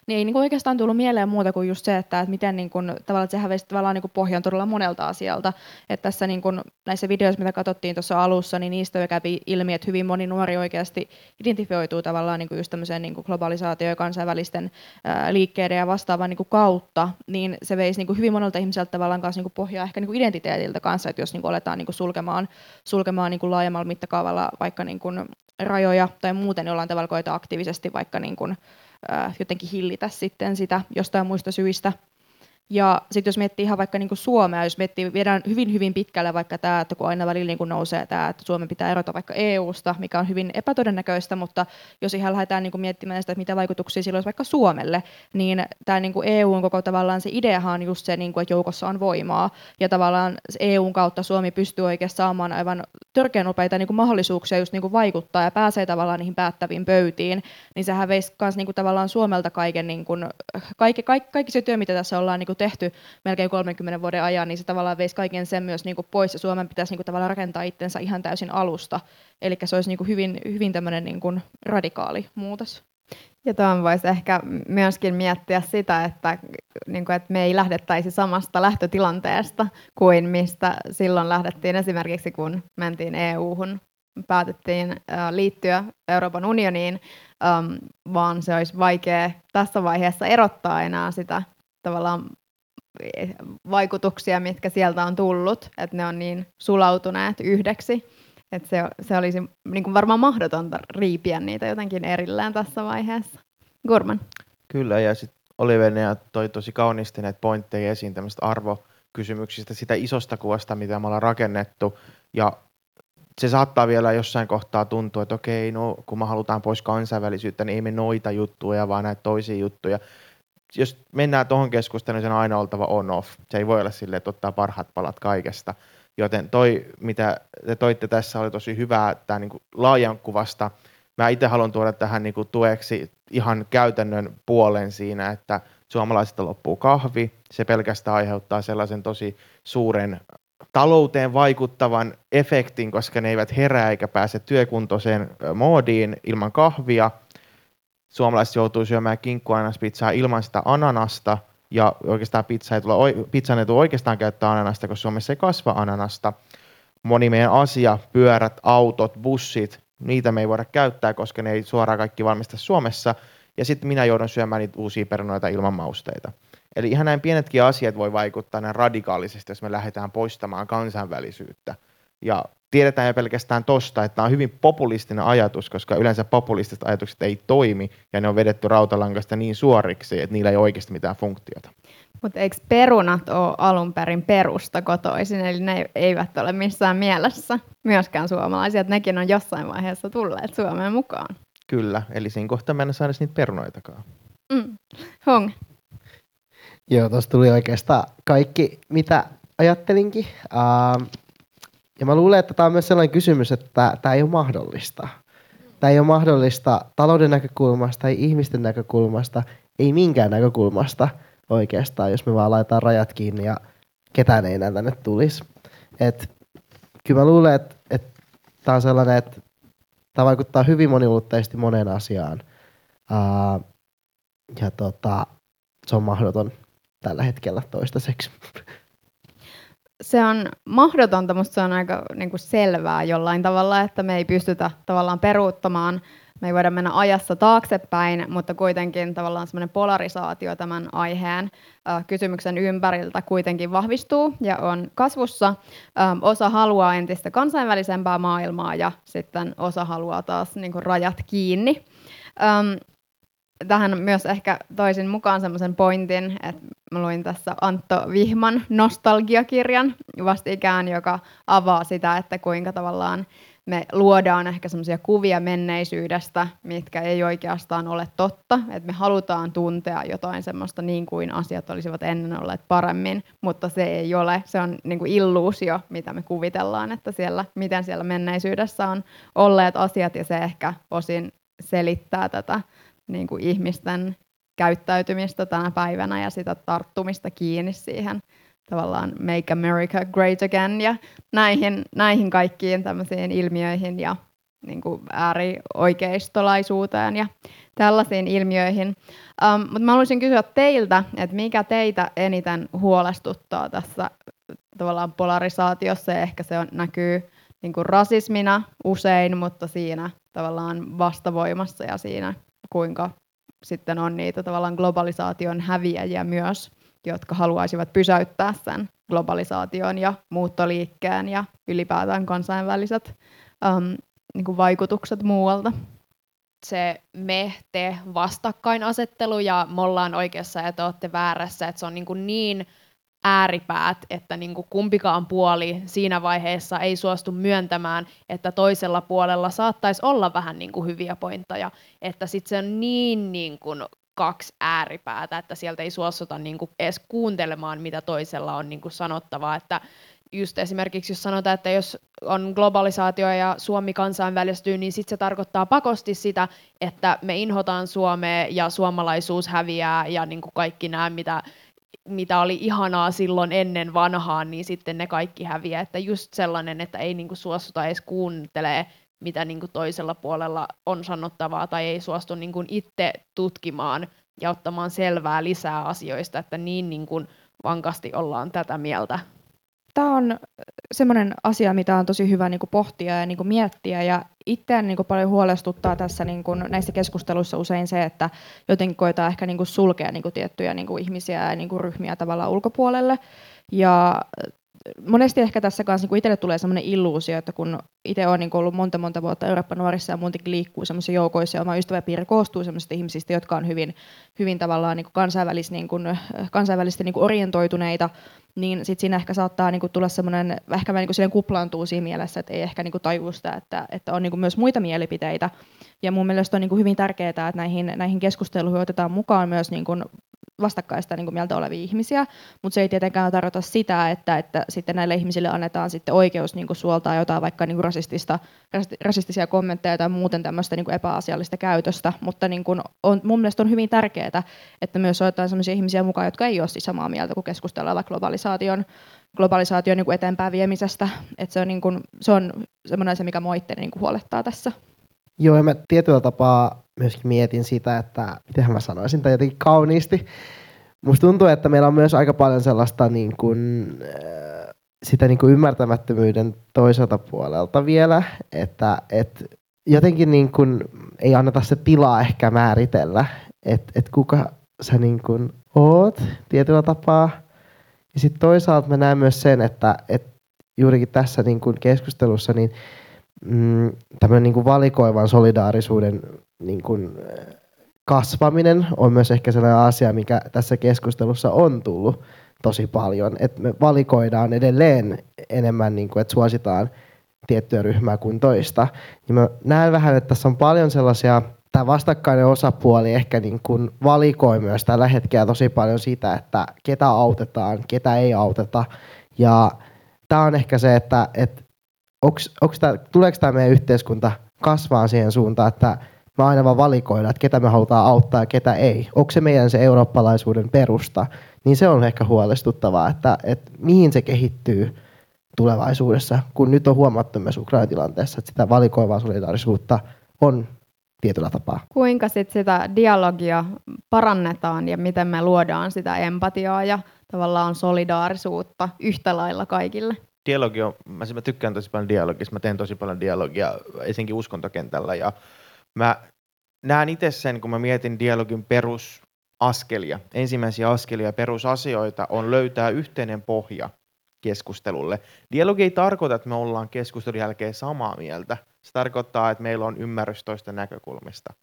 Speaker 8: niin ei niin kuin oikeastaan tullut mieleen muuta kuin just se, että, että miten niin kuin, tavallaan, että sehän veisi tavallaan niin kuin pohjan todella monelta asialta. Että tässä niin kuin, näissä videoissa, mitä katsottiin tuossa alussa, niin niistä jo kävi ilmi, että hyvin moni nuori oikeasti identifioituu tavallaan niin kuin just tämmöisen niin kuin globalisaatio- ja kansainvälisten ää, liikkeiden ja vastaavan niin kuin kautta, niin se veisi niin kuin hyvin monelta ihmiseltä tavallaan kanssa niin kuin pohjaa ehkä niin kuin identiteetiltä kanssa, että jos niin kuin aletaan niin kuin sulkemaan, sulkemaan niin kuin laajemmalla mittakaavalla vaikka niin kuin rajoja tai muuten jollain tavalla koeta aktiivisesti vaikka niin kuin, jotenkin hillitä sitten sitä jostain muista syistä. Ja sitten jos miettii ihan vaikka niin kuin Suomea, jos miettii, viedään hyvin hyvin pitkälle vaikka tämä, että kun aina välillä niin kuin nousee tämä, että Suomen pitää erota vaikka EU-sta, mikä on hyvin epätodennäköistä, mutta jos ihan lähdetään niin kuin miettimään sitä, että mitä vaikutuksia sillä olisi vaikka Suomelle, niin tämä niin kuin EUn koko tavallaan se ideahan on just se, niin kuin, että joukossa on voimaa. Ja tavallaan EUn kautta Suomi pystyy oikeasti saamaan aivan törkeän nopeita niin kuin mahdollisuuksia just niin kuin vaikuttaa ja pääsee tavallaan niihin päättäviin pöytiin, niin sehän veisi myös niin kuin tavallaan Suomelta kaiken, niin kuin, kaikki, kaikki, kaikki se työ, mitä tässä ollaan niin kuin tehty melkein 30 vuoden ajan, niin se tavallaan veisi kaiken sen myös niin kuin pois ja Suomen pitäisi niin kuin tavallaan rakentaa itsensä ihan täysin alusta. Eli se olisi niin kuin hyvin, hyvin tämmöinen niin kuin radikaali muutos.
Speaker 6: Ja tuon voisi ehkä myöskin miettiä sitä, että, niin kuin, että me ei lähdettäisi samasta lähtötilanteesta kuin mistä silloin lähdettiin esimerkiksi kun mentiin EU-hun, päätettiin liittyä Euroopan unioniin, vaan se olisi vaikea tässä vaiheessa erottaa enää sitä tavallaan vaikutuksia, mitkä sieltä on tullut, että ne on niin sulautuneet yhdeksi, että se, se olisi niin kuin varmaan mahdotonta riipiä niitä jotenkin erillään tässä vaiheessa. Gurman.
Speaker 5: Kyllä, ja sitten Olivenia toi tosi kauniisti näitä pointteja esiin tämmöistä arvokysymyksistä, sitä isosta kuvasta, mitä me ollaan rakennettu, ja se saattaa vielä jossain kohtaa tuntua, että okei, no kun me halutaan pois kansainvälisyyttä, niin ei me noita juttuja, vaan näitä toisia juttuja jos mennään tuohon keskusteluun, niin sen on aina oltava on-off. Se ei voi olla silleen, että ottaa parhaat palat kaikesta. Joten toi, mitä te toitte tässä, oli tosi hyvää tämä niin laajan kuvasta. Mä itse haluan tuoda tähän niin kuin tueksi ihan käytännön puolen siinä, että suomalaisilta loppuu kahvi. Se pelkästään aiheuttaa sellaisen tosi suuren talouteen vaikuttavan efektin, koska ne eivät herää eikä pääse työkuntoiseen moodiin ilman kahvia – suomalaiset joutuu syömään kinkkuanaspizzaa ilman sitä ananasta, ja oikeastaan pizza ei tule, pizzan ei tule oikeastaan käyttää ananasta, koska Suomessa ei kasva ananasta. Moni meidän asia, pyörät, autot, bussit, niitä me ei voida käyttää, koska ne ei suoraan kaikki valmista Suomessa. Ja sitten minä joudun syömään niitä uusia perunoita ilman mausteita. Eli ihan näin pienetkin asiat voi vaikuttaa näin radikaalisesti, jos me lähdetään poistamaan kansainvälisyyttä. Ja tiedetään jo pelkästään tosta, että tämä on hyvin populistinen ajatus, koska yleensä populistiset ajatukset ei toimi ja ne on vedetty rautalangasta niin suoriksi, että niillä ei ole oikeasti mitään funktiota.
Speaker 6: Mutta eikö perunat ole alun perin perusta kotoisin, eli ne eivät ole missään mielessä myöskään suomalaisia, että nekin on jossain vaiheessa tulleet Suomeen mukaan.
Speaker 5: Kyllä, eli siinä kohtaa mä en saa edes niitä perunoitakaan.
Speaker 6: Mm. Hong,
Speaker 7: Joo, tuossa tuli oikeastaan kaikki, mitä ajattelinkin. Uh, ja mä luulen, että tämä on myös sellainen kysymys, että tämä ei ole mahdollista. Tämä ei ole mahdollista talouden näkökulmasta, ei ihmisten näkökulmasta, ei minkään näkökulmasta oikeastaan, jos me vaan laitetaan rajat kiinni ja ketään ei enää tänne tulisi. Et, kyllä mä luulen, että, että tämä on sellainen, että tämä vaikuttaa hyvin moniulotteisesti moneen asiaan. Uh, ja tota, se on mahdoton tällä hetkellä toistaiseksi.
Speaker 6: Se on mahdotonta, mutta se on aika niin kuin selvää jollain tavalla, että me ei pystytä tavallaan peruuttamaan, me ei voida mennä ajassa taaksepäin, mutta kuitenkin tavallaan semmoinen polarisaatio tämän aiheen äh, kysymyksen ympäriltä kuitenkin vahvistuu ja on kasvussa. Ähm, osa haluaa entistä kansainvälisempää maailmaa ja sitten osa haluaa taas niin kuin rajat kiinni. Ähm, tähän myös ehkä toisin mukaan semmoisen pointin, että mä luin tässä Antto Vihman nostalgiakirjan vastikään, joka avaa sitä, että kuinka tavallaan me luodaan ehkä semmoisia kuvia menneisyydestä, mitkä ei oikeastaan ole totta, että me halutaan tuntea jotain semmoista niin kuin asiat olisivat ennen olleet paremmin, mutta se ei ole, se on niin kuin illuusio, mitä me kuvitellaan, että siellä, miten siellä menneisyydessä on olleet asiat. Ja se ehkä osin selittää tätä niin kuin ihmisten käyttäytymistä tänä päivänä ja sitä tarttumista kiinni siihen tavallaan Make America Great Again ja näihin, näihin kaikkiin tämmöisiin ilmiöihin ja niin kuin äärioikeistolaisuuteen ja tällaisiin ilmiöihin. Um, mutta mä haluaisin kysyä teiltä, että mikä teitä eniten huolestuttaa tässä tavallaan polarisaatiossa ja ehkä se on, näkyy niin kuin rasismina usein, mutta siinä tavallaan vastavoimassa ja siinä kuinka sitten on niitä tavallaan globalisaation häviäjiä myös, jotka haluaisivat pysäyttää sen globalisaation ja muuttoliikkeen ja ylipäätään kansainväliset um, niin kuin vaikutukset muualta.
Speaker 9: se me-te vastakkainasettelu ja me ollaan oikeassa ja te olette väärässä, että se on niin, kuin niin ääripäät, että niin kuin kumpikaan puoli siinä vaiheessa ei suostu myöntämään, että toisella puolella saattaisi olla vähän niin kuin hyviä pointteja, että sitten se on niin, niin kuin kaksi ääripäätä, että sieltä ei suostuta niin kuin edes kuuntelemaan, mitä toisella on niin kuin sanottavaa, että just esimerkiksi jos sanotaan, että jos on globalisaatio ja Suomi kansainvälistyy, niin sitten se tarkoittaa pakosti sitä, että me inhotaan Suomea ja suomalaisuus häviää ja niin kuin kaikki nämä, mitä mitä oli ihanaa silloin ennen vanhaan, niin sitten ne kaikki häviää. Että just sellainen, että ei niinku suostuta edes kuuntelee, mitä niinku toisella puolella on sanottavaa, tai ei suostu niinku itse tutkimaan ja ottamaan selvää lisää asioista, että niin niinku vankasti ollaan tätä mieltä.
Speaker 8: Tämä on semmoinen asia, mitä on tosi hyvä niin kuin pohtia ja niin kuin miettiä. Ja itseään niin kuin paljon huolestuttaa tässä niin kuin näissä keskusteluissa usein se, että jotenkin koetaan ehkä niin kuin sulkea niin kuin tiettyjä niin kuin ihmisiä ja niin kuin ryhmiä tavallaan ulkopuolelle. Ja monesti ehkä tässä kanssa niin itselle tulee sellainen illuusio, että kun itse olen niin ollut monta monta vuotta Eurooppa nuorissa ja muutenkin liikkuu sellaisissa joukoissa ja oma ystäväpiiri koostuu sellaisista ihmisistä, jotka on hyvin, hyvin tavallaan niin kansainvälis, niin kuin, kansainvälisesti niin orientoituneita, niin sitten siinä ehkä saattaa niin kuin tulla semmoinen, ehkä vähän niin kuplaantuu siinä mielessä, että ei ehkä niin kuin tajua sitä, että, että on niin kuin myös muita mielipiteitä. Ja mun mielestä on niin kuin hyvin tärkeää, että näihin, näihin keskusteluihin otetaan mukaan myös niin kuin vastakkaista niin kuin mieltä olevia ihmisiä, mutta se ei tietenkään tarkoita sitä, että, että sitten näille ihmisille annetaan sitten oikeus niin kuin suoltaa jotain vaikka niin kuin rasistista, rasistisia kommentteja tai muuten tämmöistä niin kuin epäasiallista käytöstä, mutta niin kuin on, mun mielestä on hyvin tärkeää, että myös otetaan sellaisia ihmisiä mukaan, jotka ei ole siis samaa mieltä, kun keskustellaan vaikka globalisaation, globalisaation niin eteenpäin viemisestä, että se on, niin kuin, se on semmoinen asia, mikä mua niin kuin huolettaa tässä.
Speaker 7: Joo, ja mä tietyllä tapaa myöskin mietin sitä, että miten mä sanoisin tai jotenkin kauniisti. Musta tuntuu, että meillä on myös aika paljon sellaista niin kuin, äh, sitä niin kuin ymmärtämättömyyden toiselta puolelta vielä, että, että jotenkin niin kuin ei anneta se tilaa ehkä määritellä, että, että kuka sä niin kuin oot tietyllä tapaa. Ja sitten toisaalta mä näen myös sen, että, että juurikin tässä niin kuin keskustelussa, niin mm, tämmöinen niin kuin valikoivan solidaarisuuden niin kuin, äh, kasvaminen on myös ehkä sellainen asia, mikä tässä keskustelussa on tullut tosi paljon. Että me valikoidaan edelleen enemmän, niin kuin, että suositaan tiettyä ryhmää kuin toista. Niin mä näen vähän, että tässä on paljon sellaisia, tämä vastakkainen osapuoli ehkä niin kuin valikoi myös tällä hetkellä tosi paljon sitä, että ketä autetaan, ketä ei auteta. Ja tämä on ehkä se, että, että onks, onks tää, tuleeko tämä meidän yhteiskunta kasvaa siihen suuntaan, että me aina vaan valikoidaan, että ketä me halutaan auttaa ja ketä ei. Onko se meidän se eurooppalaisuuden perusta? Niin se on ehkä huolestuttavaa, että, että mihin se kehittyy tulevaisuudessa, kun nyt on huomattu myös Ukrainan tilanteessa, että sitä valikoivaa solidaarisuutta on tietyllä tapaa.
Speaker 6: Kuinka sit sitä dialogia parannetaan ja miten me luodaan sitä empatiaa ja tavallaan solidaarisuutta yhtä lailla kaikille?
Speaker 5: dialogi on, mä, mä tykkään tosi paljon dialogista, mä teen tosi paljon dialogia, esinkin uskontokentällä, ja mä näen itse sen, kun mä mietin dialogin perusaskelia, ensimmäisiä askelia perusasioita on löytää yhteinen pohja keskustelulle. Dialogi ei tarkoita, että me ollaan keskustelun jälkeen samaa mieltä. Se tarkoittaa, että meillä on ymmärrys toista näkökulmista.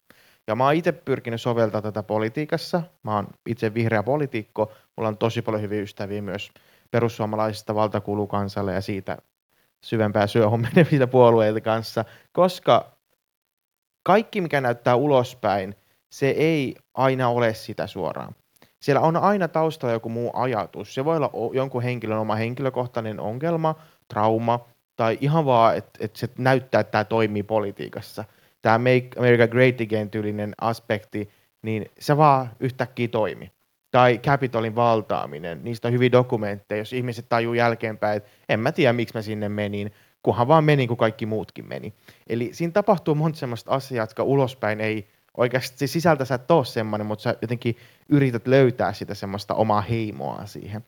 Speaker 5: Ja mä oon itse pyrkinyt soveltaa tätä politiikassa. Mä oon itse vihreä poliitikko. Mulla on tosi paljon hyviä ystäviä myös perussuomalaisista valtakuulukansalle ja siitä syvempää syöhön menevistä puolueilta kanssa, koska kaikki, mikä näyttää ulospäin, se ei aina ole sitä suoraan. Siellä on aina taustalla joku muu ajatus. Se voi olla jonkun henkilön oma henkilökohtainen ongelma, trauma, tai ihan vaan, että, että se näyttää, että tämä toimii politiikassa. Tämä Make America Great Again tyylinen aspekti, niin se vaan yhtäkkiä toimi tai Capitolin valtaaminen, niistä on hyviä dokumentteja, jos ihmiset tajuu jälkeenpäin, että en mä tiedä, miksi mä sinne menin, kunhan vaan menin, kun kaikki muutkin meni. Eli siinä tapahtuu monta sellaista asiaa, jotka ulospäin ei oikeasti, se sisältä sä et ole semmoinen, mutta sä jotenkin yrität löytää sitä semmoista omaa heimoa siihen.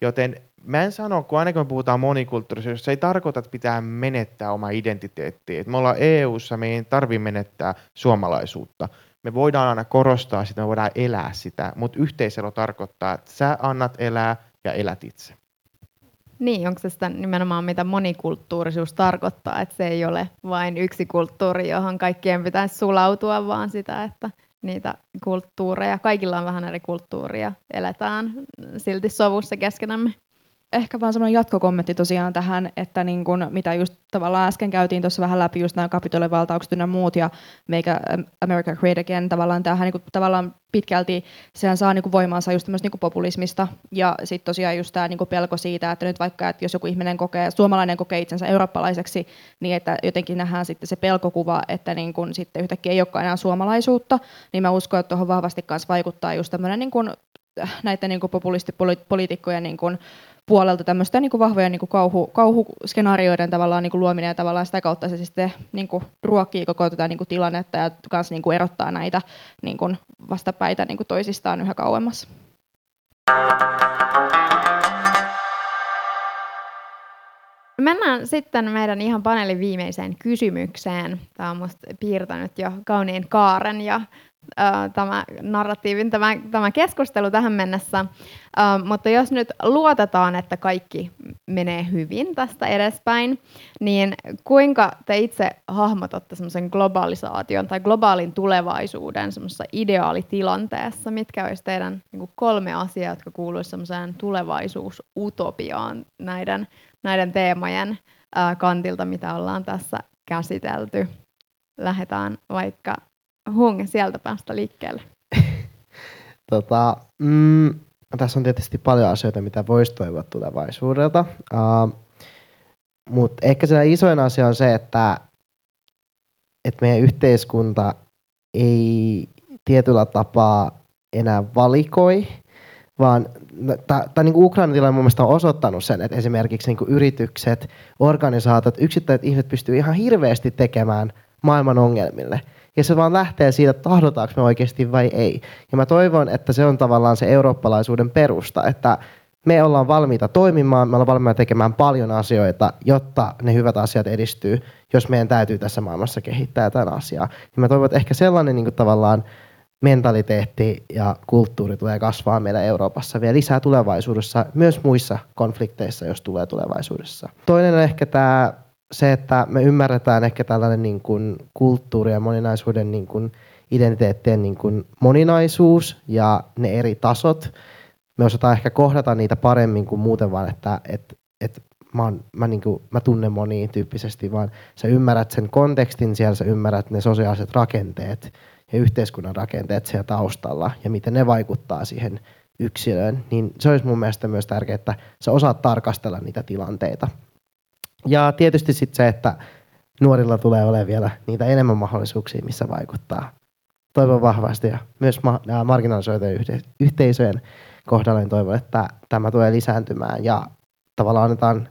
Speaker 5: Joten mä en sano, kun aina kun me puhutaan monikulttuurisuudesta, se ei tarkoita, että pitää menettää oma identiteettiä. me ollaan EU-ssa, me ei tarvitse menettää suomalaisuutta me voidaan aina korostaa sitä, me voidaan elää sitä, mutta yhteiselo tarkoittaa, että sä annat elää ja elät itse.
Speaker 6: Niin, onko se sitä nimenomaan mitä monikulttuurisuus tarkoittaa, että se ei ole vain yksi kulttuuri, johon kaikkien pitäisi sulautua, vaan sitä, että niitä kulttuureja, kaikilla on vähän eri kulttuuria, eletään silti sovussa keskenämme
Speaker 8: ehkä vaan semmoinen jatkokommentti tosiaan tähän, että niin kun, mitä just tavallaan äsken käytiin tuossa vähän läpi just nämä kapitolin valtaukset ja muut ja Make America Great Again, tavallaan tämähän niin tavallaan pitkälti sehän saa niin voimaansa just tämmöistä niin populismista ja sitten tosiaan just tämä niin pelko siitä, että nyt vaikka, että jos joku ihminen kokee, suomalainen kokee itsensä eurooppalaiseksi, niin että jotenkin nähdään sitten se pelkokuva, että niin kun sitten yhtäkkiä ei olekaan enää suomalaisuutta, niin mä uskon, että tuohon vahvasti kanssa vaikuttaa just tämmöinen niin kun, näiden niin populistipoliitikkojen niin kun, puolelta tämmöistä niin kuin vahvoja niin kuin kauhu, kauhuskenaarioiden tavallaan niin kuin luominen ja tavallaan sitä kautta se sitten niin kuin ruokkii koko tätä niin kuin tilannetta ja myös niin kuin erottaa näitä niin kuin vastapäitä niin kuin toisistaan yhä kauemmas.
Speaker 6: Mennään sitten meidän ihan paneelin viimeiseen kysymykseen. Tämä on minusta piirtänyt jo kauniin kaaren ja tämä narratiivin, tämä, tämä keskustelu tähän mennessä. mutta jos nyt luotetaan, että kaikki menee hyvin tästä edespäin, niin kuinka te itse hahmotatte semmoisen globalisaation tai globaalin tulevaisuuden semmoisessa ideaalitilanteessa? Mitkä olisi teidän niin kolme asiaa, jotka kuuluisivat semmoiseen tulevaisuusutopiaan näiden, näiden teemojen kantilta, mitä ollaan tässä käsitelty? Lähdetään vaikka hung sieltä päästä liikkeelle?
Speaker 7: tota, mm, tässä on tietysti paljon asioita, mitä voisi toivoa tulevaisuudelta. Uh, Mutta ehkä se isoin asia on se, että, että meidän yhteiskunta ei tietyllä tapaa enää valikoi, vaan tämä niin Ukrainan tilanne mun on osoittanut sen, että esimerkiksi niin yritykset, organisaatiot, yksittäiset ihmiset pystyy ihan hirveästi tekemään maailman ongelmille – ja se vaan lähtee siitä, että tahdotaanko me oikeasti vai ei. Ja mä toivon, että se on tavallaan se eurooppalaisuuden perusta, että me ollaan valmiita toimimaan, me ollaan valmiita tekemään paljon asioita, jotta ne hyvät asiat edistyy, jos meidän täytyy tässä maailmassa kehittää jotain asiaa. Ja mä toivon, että ehkä sellainen niin kuin tavallaan mentaliteetti ja kulttuuri tulee kasvaa meillä Euroopassa vielä lisää tulevaisuudessa, myös muissa konflikteissa, jos tulee tulevaisuudessa. Toinen on ehkä tämä se, että me ymmärretään ehkä tällainen niin kuin kulttuuri ja moninaisuuden niin kuin identiteettien niin kuin moninaisuus ja ne eri tasot. Me osataan ehkä kohdata niitä paremmin kuin muuten vaan, että, että, että mä, oon, mä, niin kuin, mä tunnen monia tyyppisesti, vaan sä ymmärrät sen kontekstin siellä, sä ymmärrät ne sosiaaliset rakenteet ja yhteiskunnan rakenteet siellä taustalla ja miten ne vaikuttaa siihen yksilöön, niin se olisi mun mielestä myös tärkeää, että sä osaat tarkastella niitä tilanteita. Ja tietysti sitten se, että nuorilla tulee olemaan vielä niitä enemmän mahdollisuuksia, missä vaikuttaa. Toivon vahvasti ja myös ma- marginalisoitujen yhte- yhteisöjen kohdalla niin toivon, että tämä tulee lisääntymään ja tavallaan annetaan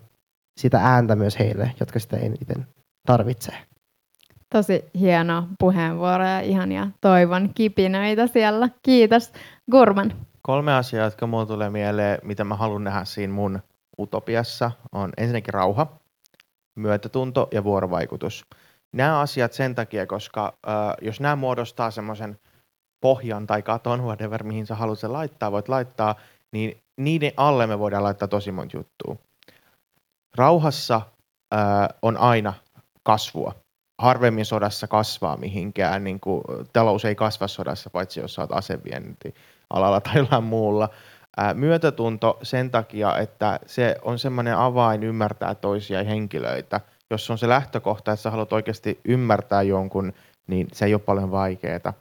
Speaker 7: sitä ääntä myös heille, jotka sitä eniten tarvitsee.
Speaker 6: Tosi hieno puheenvuoro ja ihania toivon kipinöitä siellä. Kiitos. Gurman.
Speaker 5: Kolme asiaa, jotka mulle tulee mieleen, mitä mä haluan nähdä siinä mun utopiassa, on ensinnäkin rauha, myötätunto ja vuorovaikutus. Nämä asiat sen takia, koska äh, jos nämä muodostaa semmoisen pohjan tai katon, whatever, mihin sä haluat sen laittaa, voit laittaa, niin niiden alle me voidaan laittaa tosi monta juttua. Rauhassa äh, on aina kasvua. Harvemmin sodassa kasvaa mihinkään, niin kuin, talous ei kasva sodassa, paitsi jos saat asevienti alalla tai jollain muulla. Myötätunto sen takia, että se on semmoinen avain ymmärtää toisia henkilöitä. Jos on se lähtökohta, että sä haluat oikeasti ymmärtää jonkun, niin se ei ole paljon vaikeaa.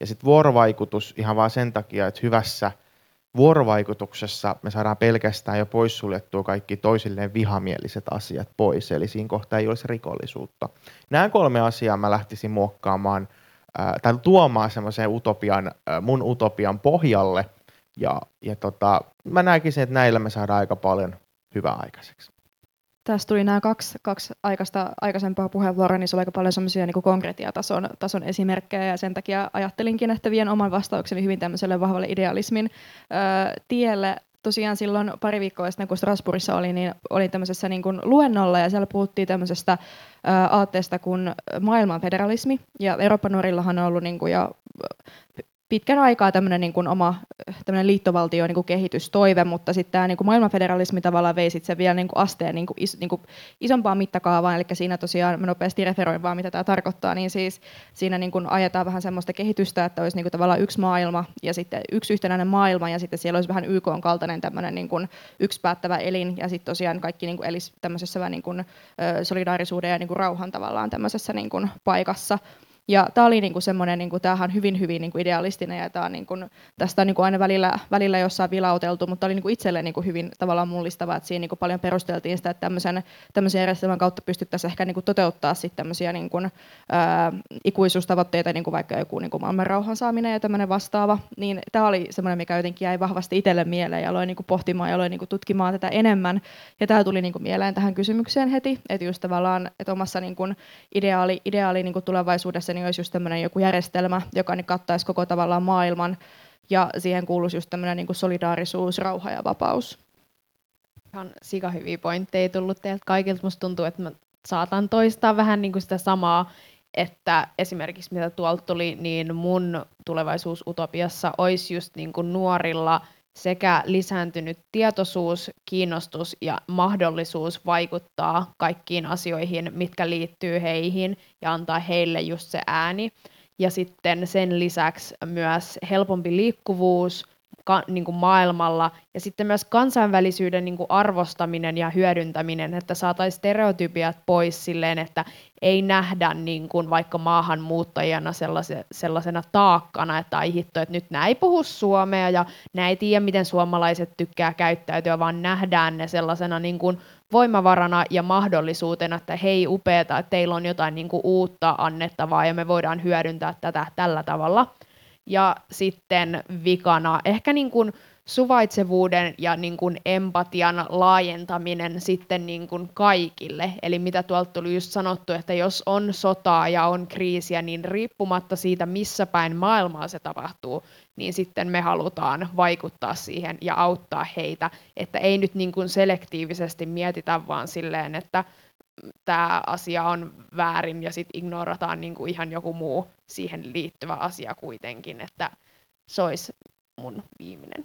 Speaker 5: Ja sitten vuorovaikutus ihan vaan sen takia, että hyvässä vuorovaikutuksessa me saadaan pelkästään jo poissuljettua kaikki toisilleen vihamieliset asiat pois, eli siinä kohtaa ei olisi rikollisuutta. Nämä kolme asiaa mä lähtisin muokkaamaan tai tuomaan semmoiseen utopian, mun utopian pohjalle, ja, ja tota, mä näkisin, että näillä me saadaan aika paljon hyvää aikaiseksi.
Speaker 8: Tässä tuli nämä kaksi, kaksi aikaista, aikaisempaa puheenvuoroa, niin se oli aika paljon semmoisia niin konkretiatason tason esimerkkejä, ja sen takia ajattelinkin, että vien oman vastaukseni hyvin tämmöiselle vahvalle idealismin ö, tielle. Tosiaan silloin pari viikkoa sitten, kun Strasbourgissa oli, niin olin tämmöisessä niin kuin luennolla, ja siellä puhuttiin tämmöisestä ö, aatteesta kuin maailman federalismi, ja Euroopan nuorillahan on ollut niin kuin jo pitkän aikaa tämmöinen niin kuin oma tämmöinen liittovaltio niin kuin kehitystoive, mutta sitten tämä niin kuin maailmanfederalismi tavallaan vei sitten sen vielä niin kuin asteen niin kuin is, niin kuin isompaan mittakaavaan, eli siinä tosiaan mä nopeasti referoin vaan, mitä tämä tarkoittaa, niin siis siinä niin kuin ajetaan vähän semmoista kehitystä, että olisi niin kuin tavallaan yksi maailma ja sitten yksi yhtenäinen maailma ja sitten siellä olisi vähän YK on kaltainen tämmöinen niin kuin yksi päättävä elin ja sitten tosiaan kaikki niin kuin elisi tämmöisessä vähän niin kuin solidaarisuuden ja niin kuin rauhan tavallaan tämmöisessä niin kuin paikassa. Ja tämä oli niinku semmoinen, niinku, tämähän on hyvin, hyvin niinku idealistinen ja tää on niinku, tästä on niinku aina välillä, välillä jossain vilauteltu, mutta oli niinku itselle niinku hyvin tavallaan mullistava, että siinä niinku paljon perusteltiin sitä, että tämmöisen, järjestelmän kautta pystyttäisiin ehkä niinku toteuttaa sitten tämmöisiä niinku, ikuisuustavoitteita, niinku vaikka joku niinku maailman rauhan saaminen ja tämmöinen vastaava. Niin tämä oli semmoinen, mikä jotenkin jäi vahvasti itselle mieleen ja aloin niinku pohtimaan ja aloin niinku tutkimaan tätä enemmän. Ja tämä tuli niinku mieleen tähän kysymykseen heti, että just tavallaan, että omassa niinku ideaali, ideaali niinku tulevaisuudessa niin olisi just tämmöinen joku järjestelmä, joka niin kattaisi koko tavallaan maailman, ja siihen kuuluisi just tämmöinen niin kuin solidaarisuus, rauha ja vapaus.
Speaker 9: Ihan sika hyviä pointteja tullut teiltä kaikilta. Musta tuntuu, että mä saatan toistaa vähän niin kuin sitä samaa, että esimerkiksi mitä tuolta tuli, niin mun tulevaisuusutopiassa olisi just niin kuin nuorilla sekä lisääntynyt tietoisuus, kiinnostus ja mahdollisuus vaikuttaa kaikkiin asioihin, mitkä liittyy heihin ja antaa heille just se ääni. Ja sitten sen lisäksi myös helpompi liikkuvuus, ka, niin kuin maailmalla ja sitten myös kansainvälisyyden niin kuin arvostaminen ja hyödyntäminen, että saataisiin stereotypiat pois silleen, että ei nähdä niin kuin vaikka maahanmuuttajana sellaise, sellaisena taakkana, että ai hitto, että nyt nämä ei puhu suomea ja nämä ei tiedä, miten suomalaiset tykkää käyttäytyä, vaan nähdään ne sellaisena niin kuin voimavarana ja mahdollisuutena, että hei upeeta, että teillä on jotain niin kuin uutta annettavaa ja me voidaan hyödyntää tätä tällä tavalla. Ja sitten vikana ehkä niin kuin suvaitsevuuden ja niin kuin empatian laajentaminen sitten niin kuin kaikille. Eli mitä tuolta tuli just sanottu, että jos on sotaa ja on kriisiä, niin riippumatta siitä, missä päin maailmaa se tapahtuu, niin sitten me halutaan vaikuttaa siihen ja auttaa heitä. Että ei nyt niin kuin selektiivisesti mietitä vaan silleen, että tämä asia on väärin ja sitten ignorataan niin kuin ihan joku muu siihen liittyvä asia kuitenkin, että se olisi mun viimeinen.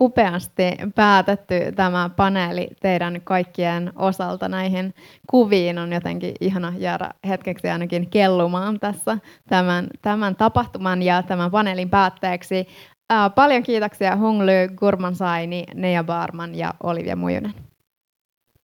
Speaker 6: Upeasti päätetty tämä paneeli teidän kaikkien osalta näihin kuviin. On jotenkin ihana jäädä hetkeksi ainakin kellumaan tässä tämän, tämän tapahtuman ja tämän paneelin päätteeksi. Ää, paljon kiitoksia Hungly, Gurman Saini, Nea Barman ja Olivia Mujunen.